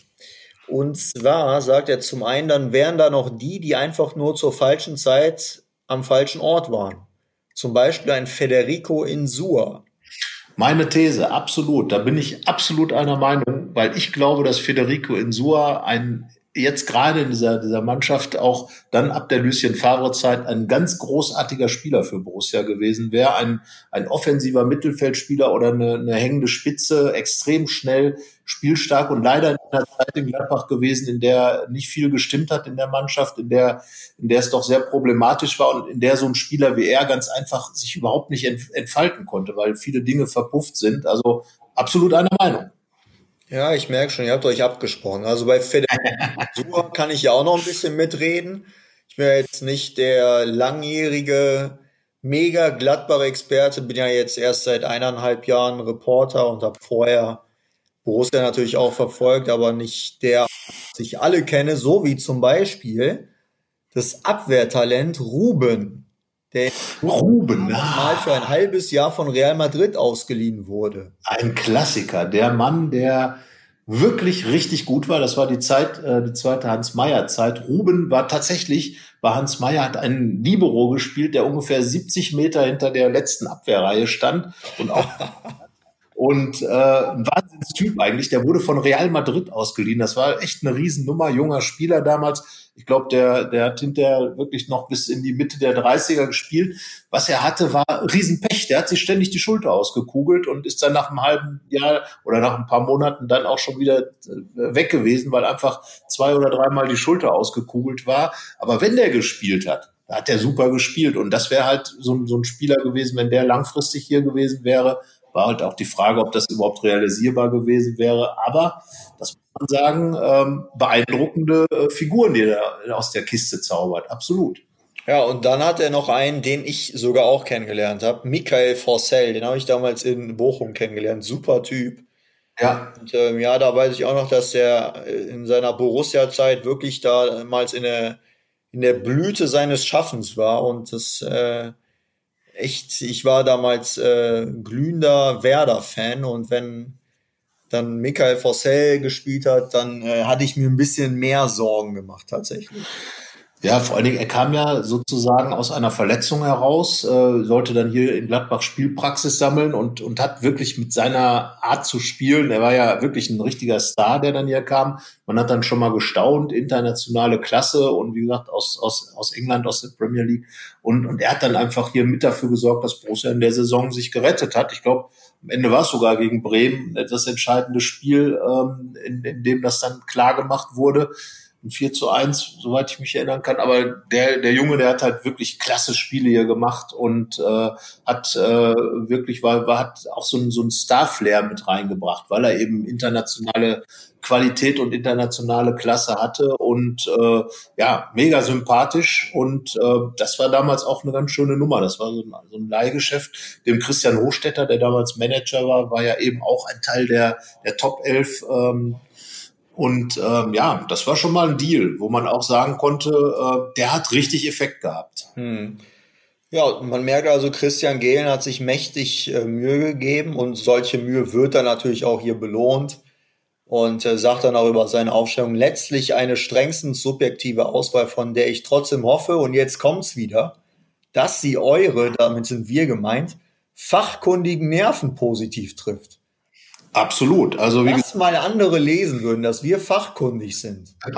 [SPEAKER 3] Und zwar sagt er zum einen, dann wären da noch die, die einfach nur zur falschen Zeit am falschen Ort waren. Zum Beispiel ein Federico Insua.
[SPEAKER 2] Meine These, absolut. Da bin ich absolut einer Meinung, weil ich glaube, dass Federico Insua ein jetzt gerade in dieser, dieser Mannschaft auch dann ab der Lucien Favre-Zeit ein ganz großartiger Spieler für Borussia gewesen wäre. Ein, ein offensiver Mittelfeldspieler oder eine, eine hängende Spitze, extrem schnell, spielstark und leider in einer Zeit in Gladbach gewesen, in der nicht viel gestimmt hat in der Mannschaft, in der, in der es doch sehr problematisch war und in der so ein Spieler wie er ganz einfach sich überhaupt nicht entfalten konnte, weil viele Dinge verpufft sind. Also absolut einer Meinung.
[SPEAKER 3] Ja, ich merke schon, ihr habt euch abgesprochen. Also bei Federico kann ich ja auch noch ein bisschen mitreden. Ich bin ja jetzt nicht der langjährige mega glattbare Experte, bin ja jetzt erst seit eineinhalb Jahren Reporter und habe vorher Borussia natürlich auch verfolgt, aber nicht der, ich alle kenne, so wie zum Beispiel das Abwehrtalent Ruben, der
[SPEAKER 2] Ruben
[SPEAKER 3] mal für ein halbes Jahr von Real Madrid ausgeliehen wurde.
[SPEAKER 2] Ein Klassiker, der Mann, der wirklich richtig gut war. Das war die Zeit, äh, die zweite Hans-Meyer-Zeit. Ruben war tatsächlich, bei Hans Meyer hat einen Libero gespielt, der ungefähr 70 Meter hinter der letzten Abwehrreihe stand und auch und äh, ein Wahnsinnstyp eigentlich. Der wurde von Real Madrid ausgeliehen. Das war echt eine Riesennummer, junger Spieler damals. Ich glaube, der, der hat hinterher wirklich noch bis in die Mitte der 30er gespielt. Was er hatte, war Riesenpech. Der hat sich ständig die Schulter ausgekugelt und ist dann nach einem halben Jahr oder nach ein paar Monaten dann auch schon wieder äh, weg gewesen, weil einfach zwei oder dreimal die Schulter ausgekugelt war. Aber wenn der gespielt hat, hat er super gespielt. Und das wäre halt so, so ein Spieler gewesen, wenn der langfristig hier gewesen wäre, war halt auch die Frage, ob das überhaupt realisierbar gewesen wäre. Aber das muss man sagen, ähm, beeindruckende äh, Figuren, die er aus der Kiste zaubert. Absolut.
[SPEAKER 3] Ja, und dann hat er noch einen, den ich sogar auch kennengelernt habe, Michael Forcell. Den habe ich damals in Bochum kennengelernt. Super Typ. Ja. Und ähm, ja, da weiß ich auch noch, dass er äh, in seiner Borussia-Zeit wirklich damals in der, in der Blüte seines Schaffens war und das äh, echt, ich war damals äh, glühender Werder-Fan und wenn dann Michael Fossell gespielt hat, dann äh, hatte ich mir ein bisschen mehr Sorgen gemacht tatsächlich.
[SPEAKER 2] Ja, vor allen Dingen, er kam ja sozusagen aus einer Verletzung heraus, äh, sollte dann hier in Gladbach Spielpraxis sammeln und, und hat wirklich mit seiner Art zu spielen, er war ja wirklich ein richtiger Star, der dann hier kam. Man hat dann schon mal gestaunt, internationale Klasse und wie gesagt, aus, aus, aus England, aus der Premier League. Und, und er hat dann einfach hier mit dafür gesorgt, dass Borussia in der Saison sich gerettet hat. Ich glaube, am Ende war es sogar gegen Bremen das entscheidende Spiel, ähm, in, in dem das dann klar gemacht wurde ein 4 zu 1, soweit ich mich erinnern kann. Aber der, der Junge, der hat halt wirklich klasse Spiele hier gemacht und äh, hat äh, wirklich, war, war, hat auch so ein, so ein Star-Flair mit reingebracht, weil er eben internationale Qualität und internationale Klasse hatte und äh, ja, mega sympathisch und äh, das war damals auch eine ganz schöne Nummer. Das war so ein, so ein Leihgeschäft. Dem Christian Hochstetter, der damals Manager war, war ja eben auch ein Teil der, der Top 11 ähm, und ähm, ja, das war schon mal ein Deal, wo man auch sagen konnte, äh, der hat richtig Effekt gehabt. Hm.
[SPEAKER 3] Ja, man merkt also, Christian Gehlen hat sich mächtig äh, Mühe gegeben und solche Mühe wird dann natürlich auch hier belohnt und äh, sagt dann auch über seine Aufstellung letztlich eine strengstens subjektive Auswahl, von der ich trotzdem hoffe, und jetzt kommt's wieder, dass sie eure, damit sind wir gemeint, fachkundigen Nerven positiv trifft.
[SPEAKER 2] Absolut. Also
[SPEAKER 3] wie Was mal andere lesen würden, dass wir fachkundig sind.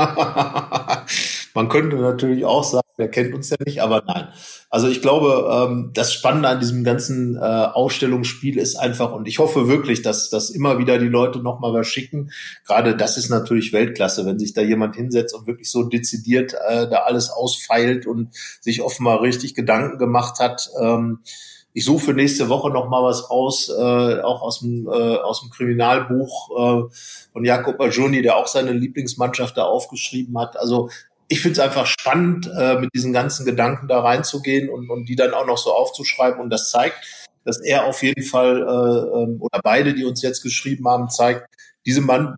[SPEAKER 2] Man könnte natürlich auch sagen, wer kennt uns ja nicht, aber nein. Also ich glaube, ähm, das Spannende an diesem ganzen äh, Ausstellungsspiel ist einfach, und ich hoffe wirklich, dass, dass immer wieder die Leute nochmal was schicken. Gerade das ist natürlich Weltklasse, wenn sich da jemand hinsetzt und wirklich so dezidiert äh, da alles ausfeilt und sich offenbar richtig Gedanken gemacht hat. Ich suche für nächste Woche noch mal was raus, äh, auch aus dem, äh, aus dem Kriminalbuch äh, von Jakob Ajuni, der auch seine Lieblingsmannschaft da aufgeschrieben hat. Also ich finde es einfach spannend, äh, mit diesen ganzen Gedanken da reinzugehen und, und die dann auch noch so aufzuschreiben. Und das zeigt, dass er auf jeden Fall, äh, ähm, oder beide, die uns jetzt geschrieben haben, zeigt, diese Mann,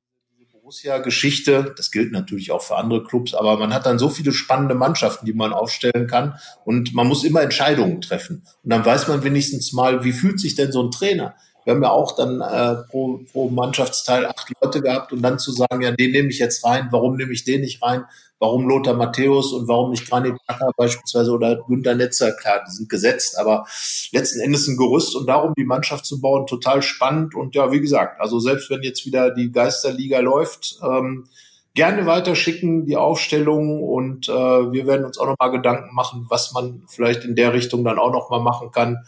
[SPEAKER 2] Borussia-Geschichte, das gilt natürlich auch für andere Clubs, aber man hat dann so viele spannende Mannschaften, die man aufstellen kann und man muss immer Entscheidungen treffen. Und dann weiß man wenigstens mal, wie fühlt sich denn so ein Trainer? Wir haben ja auch dann äh, pro, pro Mannschaftsteil acht Leute gehabt und dann zu sagen, ja, den nehme ich jetzt rein, warum nehme ich den nicht rein? Warum Lothar Matthäus und warum nicht Granit Xhaka beispielsweise oder Günter Netzer? Klar, die sind gesetzt, aber letzten Endes ein Gerüst und darum die Mannschaft zu bauen, total spannend. Und ja, wie gesagt, also selbst wenn jetzt wieder die Geisterliga läuft, ähm, gerne weiterschicken, die Aufstellung und äh, wir werden uns auch nochmal Gedanken machen, was man vielleicht in der Richtung dann auch nochmal machen kann.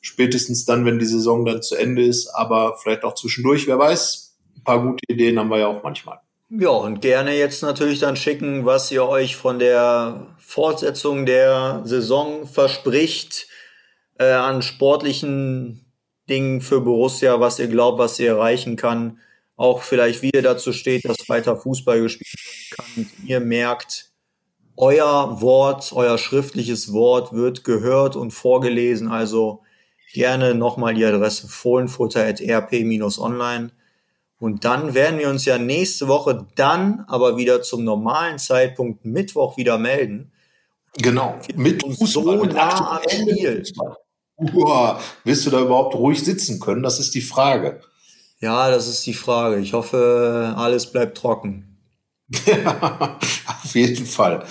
[SPEAKER 2] Spätestens dann, wenn die Saison dann zu Ende ist, aber vielleicht auch zwischendurch, wer weiß. Ein paar gute Ideen haben wir ja auch manchmal.
[SPEAKER 3] Ja, und gerne jetzt natürlich dann schicken, was ihr euch von der Fortsetzung der Saison verspricht äh, an sportlichen Dingen für Borussia, was ihr glaubt, was ihr erreichen kann. Auch vielleicht, wie ihr dazu steht, dass weiter Fußball gespielt werden kann. Ihr merkt, euer Wort, euer schriftliches Wort wird gehört und vorgelesen. Also gerne nochmal die Adresse fohlenfutter.rp-online und dann werden wir uns ja nächste Woche dann aber wieder zum normalen Zeitpunkt Mittwoch wieder melden.
[SPEAKER 2] Genau.
[SPEAKER 3] Mit so nah am Spiel.
[SPEAKER 2] Uah, wirst du da überhaupt ruhig sitzen können? Das ist die Frage.
[SPEAKER 3] Ja, das ist die Frage. Ich hoffe, alles bleibt trocken.
[SPEAKER 2] auf jeden Fall.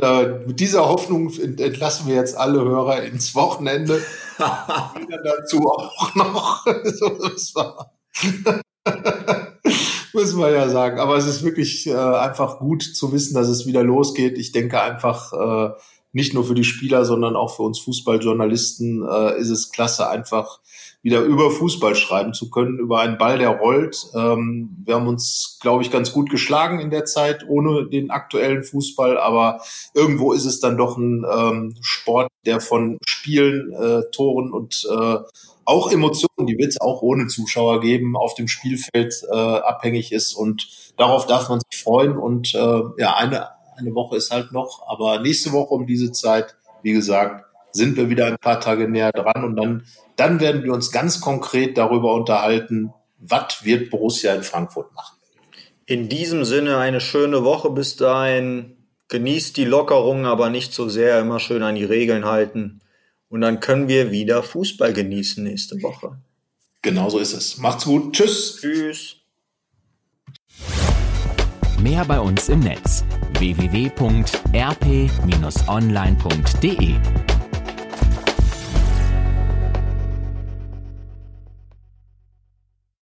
[SPEAKER 2] äh, mit dieser Hoffnung entlassen wir jetzt alle Hörer ins Wochenende. dazu auch noch. Muss man ja sagen. Aber es ist wirklich äh, einfach gut zu wissen, dass es wieder losgeht. Ich denke einfach, äh, nicht nur für die Spieler, sondern auch für uns Fußballjournalisten äh, ist es klasse, einfach wieder über Fußball schreiben zu können, über einen Ball, der rollt. Ähm, wir haben uns, glaube ich, ganz gut geschlagen in der Zeit ohne den aktuellen Fußball, aber irgendwo ist es dann doch ein ähm, Sport, der von Spielen, äh, Toren und äh, auch Emotionen, die wird es auch ohne Zuschauer geben, auf dem Spielfeld äh, abhängig ist und darauf darf man sich freuen und äh, ja, eine, eine Woche ist halt noch, aber nächste Woche um diese Zeit, wie gesagt, sind wir wieder ein paar Tage näher dran und dann, dann werden wir uns ganz konkret darüber unterhalten, was wird Borussia in Frankfurt machen.
[SPEAKER 3] In diesem Sinne eine schöne Woche bis dahin. Genießt die Lockerung, aber nicht so sehr. Immer schön an die Regeln halten. Und dann können wir wieder Fußball genießen nächste Woche.
[SPEAKER 2] Genau so ist es. Macht's gut. Tschüss.
[SPEAKER 3] Tschüss.
[SPEAKER 1] Mehr bei uns im Netz www.rp-online.de